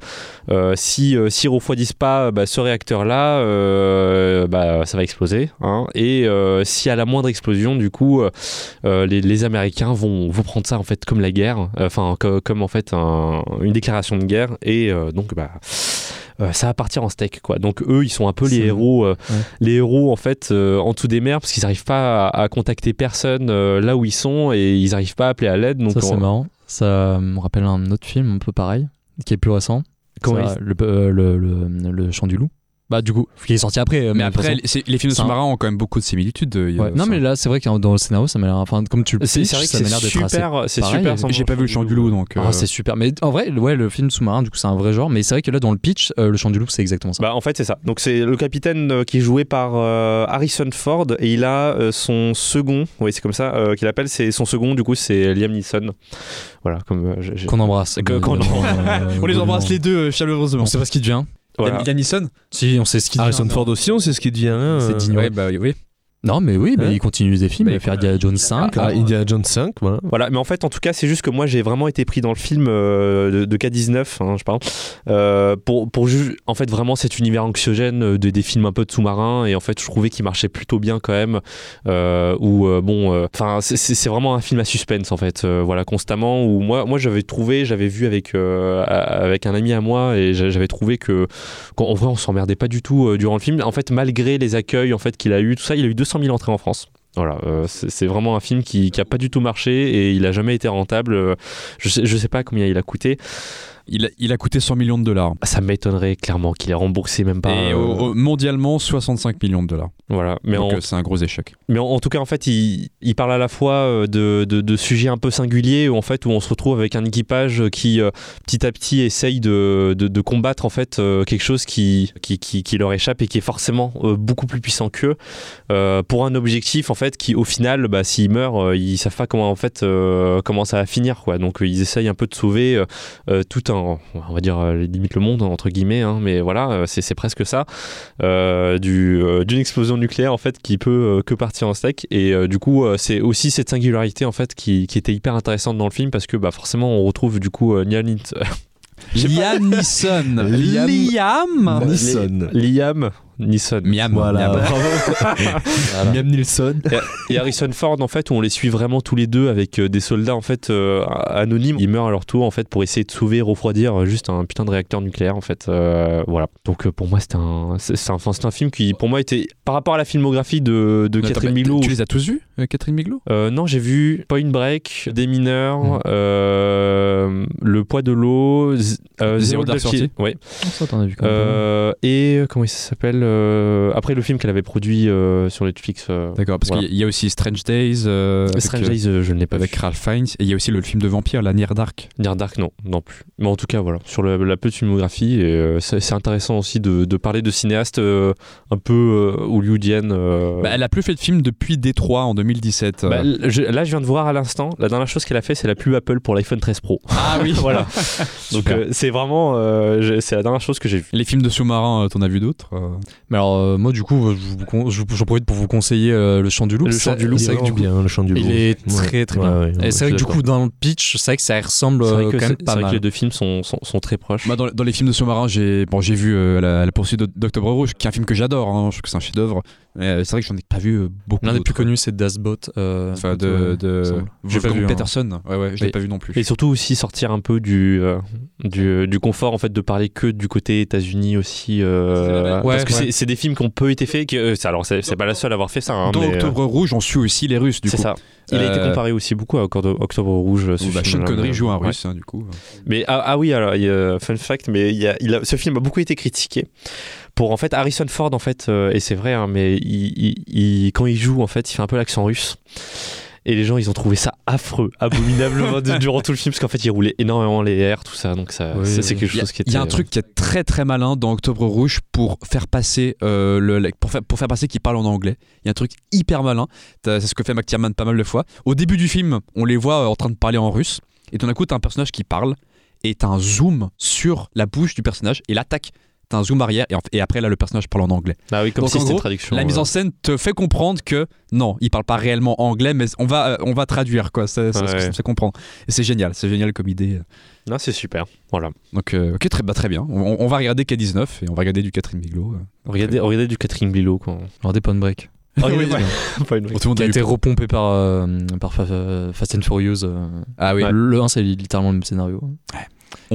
euh, si euh, s'ils refroidissent pas bah, ce réacteur-là, euh, bah, ça va exploser. hein. et si à la moindre explosion, du coup, les, les Américains vont, vont prendre ça en fait comme la guerre, enfin co- comme en fait un- une déclaration de guerre, et donc bah ça va partir en steak quoi. Donc eux ils sont un peu les héros, euh, Ouais. les héros en fait euh, en dessous des mers parce qu'ils n'arrivent pas à, à contacter personne euh, là où ils sont et ils n'arrivent pas à appeler à l'aide. Donc Ça, c'est marrant. Ça me rappelle un autre film un peu pareil, qui est plus récent. Comment Ça, le, euh, le, le, le Chant du Loup. Bah, du coup, qui est sorti après. euh, Mais après, façon. c'est- les films de c'est sous-marins ont quand même beaucoup de similitudes. euh, Ouais. Non, ça. mais là, c'est vrai que dans le scénario, ça m'a l'air. Enfin, comme tu le c'est c'est que ça m'a c'est l'air d'être assez super, c'est super. J'ai pas vu le chant du loup donc. Ah, euh, c'est super. Mais en vrai, ouais, le film sous-marin, du coup, c'est un vrai genre. Mais c'est vrai que là, dans le pitch, euh, le chant du loup, c'est exactement ça. Bah, en fait, c'est ça. Donc, c'est le capitaine qui est joué par euh, Harrison Ford et il a euh, son second, oui, c'est comme ça euh, qu'il appelle, c'est son second, du coup, c'est Liam Neeson. Voilà, comme euh, Qu'on embrasse. On les embrasse les deux chaleureusement. On sait pas ce qu'il devient. Voilà. Liam Neeson Si, on sait ce qu'il devient. Harrison Ford aussi, on sait ce qui devient. hein, C'est euh, digne. Ouais, bah oui. Non, mais oui, mais Hein il continue des films. Il va faire Indiana Jones 5. Ah, Indiana Jones 5, voilà. Voilà, mais en fait, en tout cas, c'est juste que moi, j'ai vraiment été pris dans le film euh, de, de K-19, hein, je parle, euh, pour, pour en fait, vraiment cet univers anxiogène euh, de- des films un peu de sous-marins, et en fait, je trouvais qu'il marchait plutôt bien quand même, euh, où, euh, bon, enfin, c'est- vraiment un film à suspense, en fait, euh, voilà, constamment, où moi, moi j'avais trouvé, j'avais vu avec, euh, a- avec un ami à moi, et j'a- j'avais trouvé que, qu'en vrai, on s'emmerdait pas du tout euh, durant le film, en fait, malgré les accueils, en fait, qu'il a eu, tout ça, il a eu 200 000 entrées en France. Voilà, euh, c'est vraiment un film qui, qui a pas du tout marché et il a jamais été rentable. Euh, Je je sais pas combien il a coûté. Il a, il a coûté 100 millions de dollars. Ça m'étonnerait clairement qu'il ait remboursé même pas. Et euh, mondialement, 65 millions de dollars. Voilà. Mais Donc en, euh, c'est un gros échec. Mais en, en tout cas, en fait, il, il parle à la fois euh, de, de, de sujets un peu singuliers, où, en fait, où on se retrouve avec un équipage qui, euh, petit à petit, essaye de, de, combattre en fait quelque chose qui, qui, qui, qui leur échappe et qui est forcément beaucoup plus puissant qu'eux, euh, pour un objectif en fait qui, au final, bah, s'ils meurent, ils savent pas comment en fait euh, comment ça va finir, quoi. Donc, ils essayent un peu de sauver tout un, on va dire euh, limite le monde entre guillemets, hein, mais voilà, euh, c'est presque ça euh, du, d'une explosion nucléaire en fait qui peut que partir en steak. Et du coup c'est aussi cette singularité en fait qui, qui était hyper intéressante dans le film parce que bah forcément on retrouve du coup euh, Liam Neeson- Liam Neeson. Liam- Neeson Miam. Voilà, Miam. bravo. Miam Nilsson. et Harrison Ford en fait où on les suit vraiment tous les deux avec euh, des soldats en fait euh, anonymes ils meurent à leur tour en fait pour essayer de sauver refroidir euh, juste un putain de réacteur nucléaire en fait euh, voilà donc pour moi c'était un c'est c'est un, c'est un film qui pour moi était par rapport à la filmographie de, de Catherine Bigelow Tu les as tous vus, Catherine Bigelow? Euh, non, j'ai vu Point Break, Des mineurs, euh, Le poids de l'eau, Z- euh, Zéro Dark Dark Thirty. Ouais. Ça, t'en as vu quand même. Euh, et comment il s'appelle? Euh, Après le film qu'elle avait produit euh, sur Netflix. euh, D'accord, parce Voilà. qu'il y a aussi Strange Days. avec, Strange Days, je ne l'ai pas avec vu. Ralph Fiennes. Et il y a aussi le film de vampire, La Near Dark. Near Dark, non, non plus. Mais en tout cas, voilà, sur le- la petite filmographie, et, c'est c'est intéressant aussi de, de parler de cinéastes un peu hollywoodiennes. Bah, elle a plus fait de film depuis Détroit en 2017. euh. bah, je- là, je viens de voir à l'instant, la dernière chose qu'elle a fait, c'est la pub Apple pour l'iPhone 13 Pro. ah oui, voilà. Donc, c'est vraiment, je- c'est la dernière chose que j'ai vue. Les films de sous-marins, t'en as vu d'autres Mais alors, euh, moi, du coup, je vous con- je- j'en profite pour vous conseiller euh, Le Chant du Loup. Le Chant du Loup, c'est vrai que du coup, bien, le chant du loup. il est très très Ouais, bien. ouais, Et ouais, c'est vrai que du coup, dans le pitch, c'est vrai que ça ressemble vrai euh, que, quand c'est- même c'est pas vrai que mal. les deux films sont, sont, sont très proches. Bah, dans, dans les films de sous-marins, j'ai bon, j'ai vu euh, la, la poursuite d'Octobre Rouge, qui est un film que j'adore. hein, je trouve que c'est un chef-d'œuvre. Mais euh, c'est vrai que j'en ai pas vu euh, beaucoup. L'un des plus connus, c'est Das Boot. euh, Enfin, de, de Wolfgang vu, hein. Peterson. Ouais, ouais, je l'ai pas vu non plus. Et surtout aussi sortir un peu du, euh, du, du confort en fait de parler que du côté États-Unis aussi. euh, Ouais, parce que ouais. c'est- c'est des films qui ont peu été faits. Euh, c'est- alors c'est c'est pas la seule à avoir fait ça. hein, Dans mais, euh, Octobre Rouge, on suit aussi les Russes, du c'est coup. ça. Il a été comparé aussi beaucoup à Octobre, Rouge. Ce Bah, Sean Connery joue un ouais. russe, hein, du coup. Mais ah, ah oui, alors il y a- fun fact, mais il a, il a- ce film a beaucoup été critiqué pour en fait Harrison Ford en fait, euh, et c'est vrai, hein, mais il, il- il- quand il joue en fait, il fait un peu l'accent russe. Et les gens, ils ont trouvé ça affreux, abominablement durant tout le film, parce qu'en fait, il roulait énormément les airs, tout ça. Donc, ça, Oui, c'est oui. quelque a, chose qui il y a un truc qui est très très malin dans Octobre Rouge pour faire passer euh, le pour faire, pour faire passer qu'il parle en anglais. Il y a un truc hyper malin. C'est ce que fait McTiernan pas mal de fois. Au début du film, on les voit euh, en train de parler en russe, et tout d'un coup, t'as un personnage qui parle, et t'as un zoom sur la bouche du personnage, et l'attaque. T'as un zoom arrière, et, en- et après là, le personnage parle en anglais. Ah oui, comme Donc, si en c'était une gros, traduction. La mise en euh, scène te fait comprendre que non, il parle pas réellement anglais, mais on va, euh, on va traduire quoi. Ça, ça, Ouais. ça me fait comprendre. Et c'est génial, c'est génial comme idée. Non, c'est super. Voilà. Donc, euh, ok, très, bah, très bien. On, on va regarder K19 et on va regarder du Catherine Bigelow. euh. Regardez, regardez du Catherine Bigelow. Quoi. Alors, des Point Break. Regardez- ouais. Vraie- Bon, tout le monde Qui a été repompé par, euh, par Fa- Fa- Fast and Furious. euh. Ah oui, Ouais. Le 1, c'est littéralement le même scénario.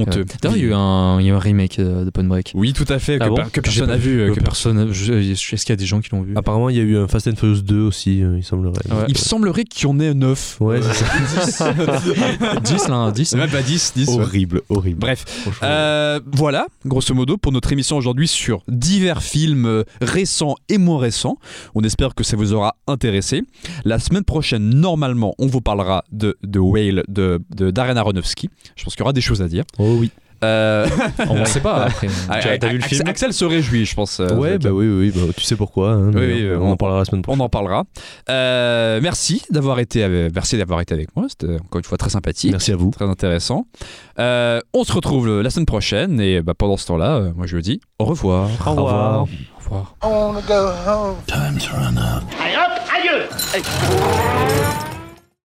Honteux. Euh, D'ailleurs, il y a eu un, il y a eu un remake euh, de Point Break. Oui, tout à fait, Ah que, bon per- que J'ai personne n'a vu. euh, Que que per- personne. je- Est-ce qu'il y a des gens qui l'ont vu Apparemment, il y a eu un Fast and Furious 2 aussi, euh, il semblerait. Ouais. Il semblerait qu'il y en ait 9. Ouais, c'est ça. 10 là, 10 C'est même pas 10, 10. ouais. horrible, horrible. Bref. Euh, voilà, grosso modo, pour notre émission aujourd'hui sur divers films euh, récents et moins récents. On espère que ça vous aura intéressé. La semaine prochaine, normalement, on vous parlera de, de Whale de, de Darren Aronofsky. Je pense qu'il y aura des choses à dire. Oh oui. Euh, On sait pas après. Ah, t'as vu le Axel- film Axel se réjouit, je pense. euh, ouais, bah oui, oui, bah, tu sais pourquoi. hein, Oui, mais oui, on, on- en parlera la semaine prochaine. On en parlera. Euh, merci d'avoir été, avec- merci d'avoir été avec moi. C'était encore une fois très sympathique. Merci à vous. Très intéressant. Euh, on se retrouve la semaine prochaine et bah, pendant ce temps-là, moi je vous dis au revoir. Au revoir. Au revoir. Allez hop, aïe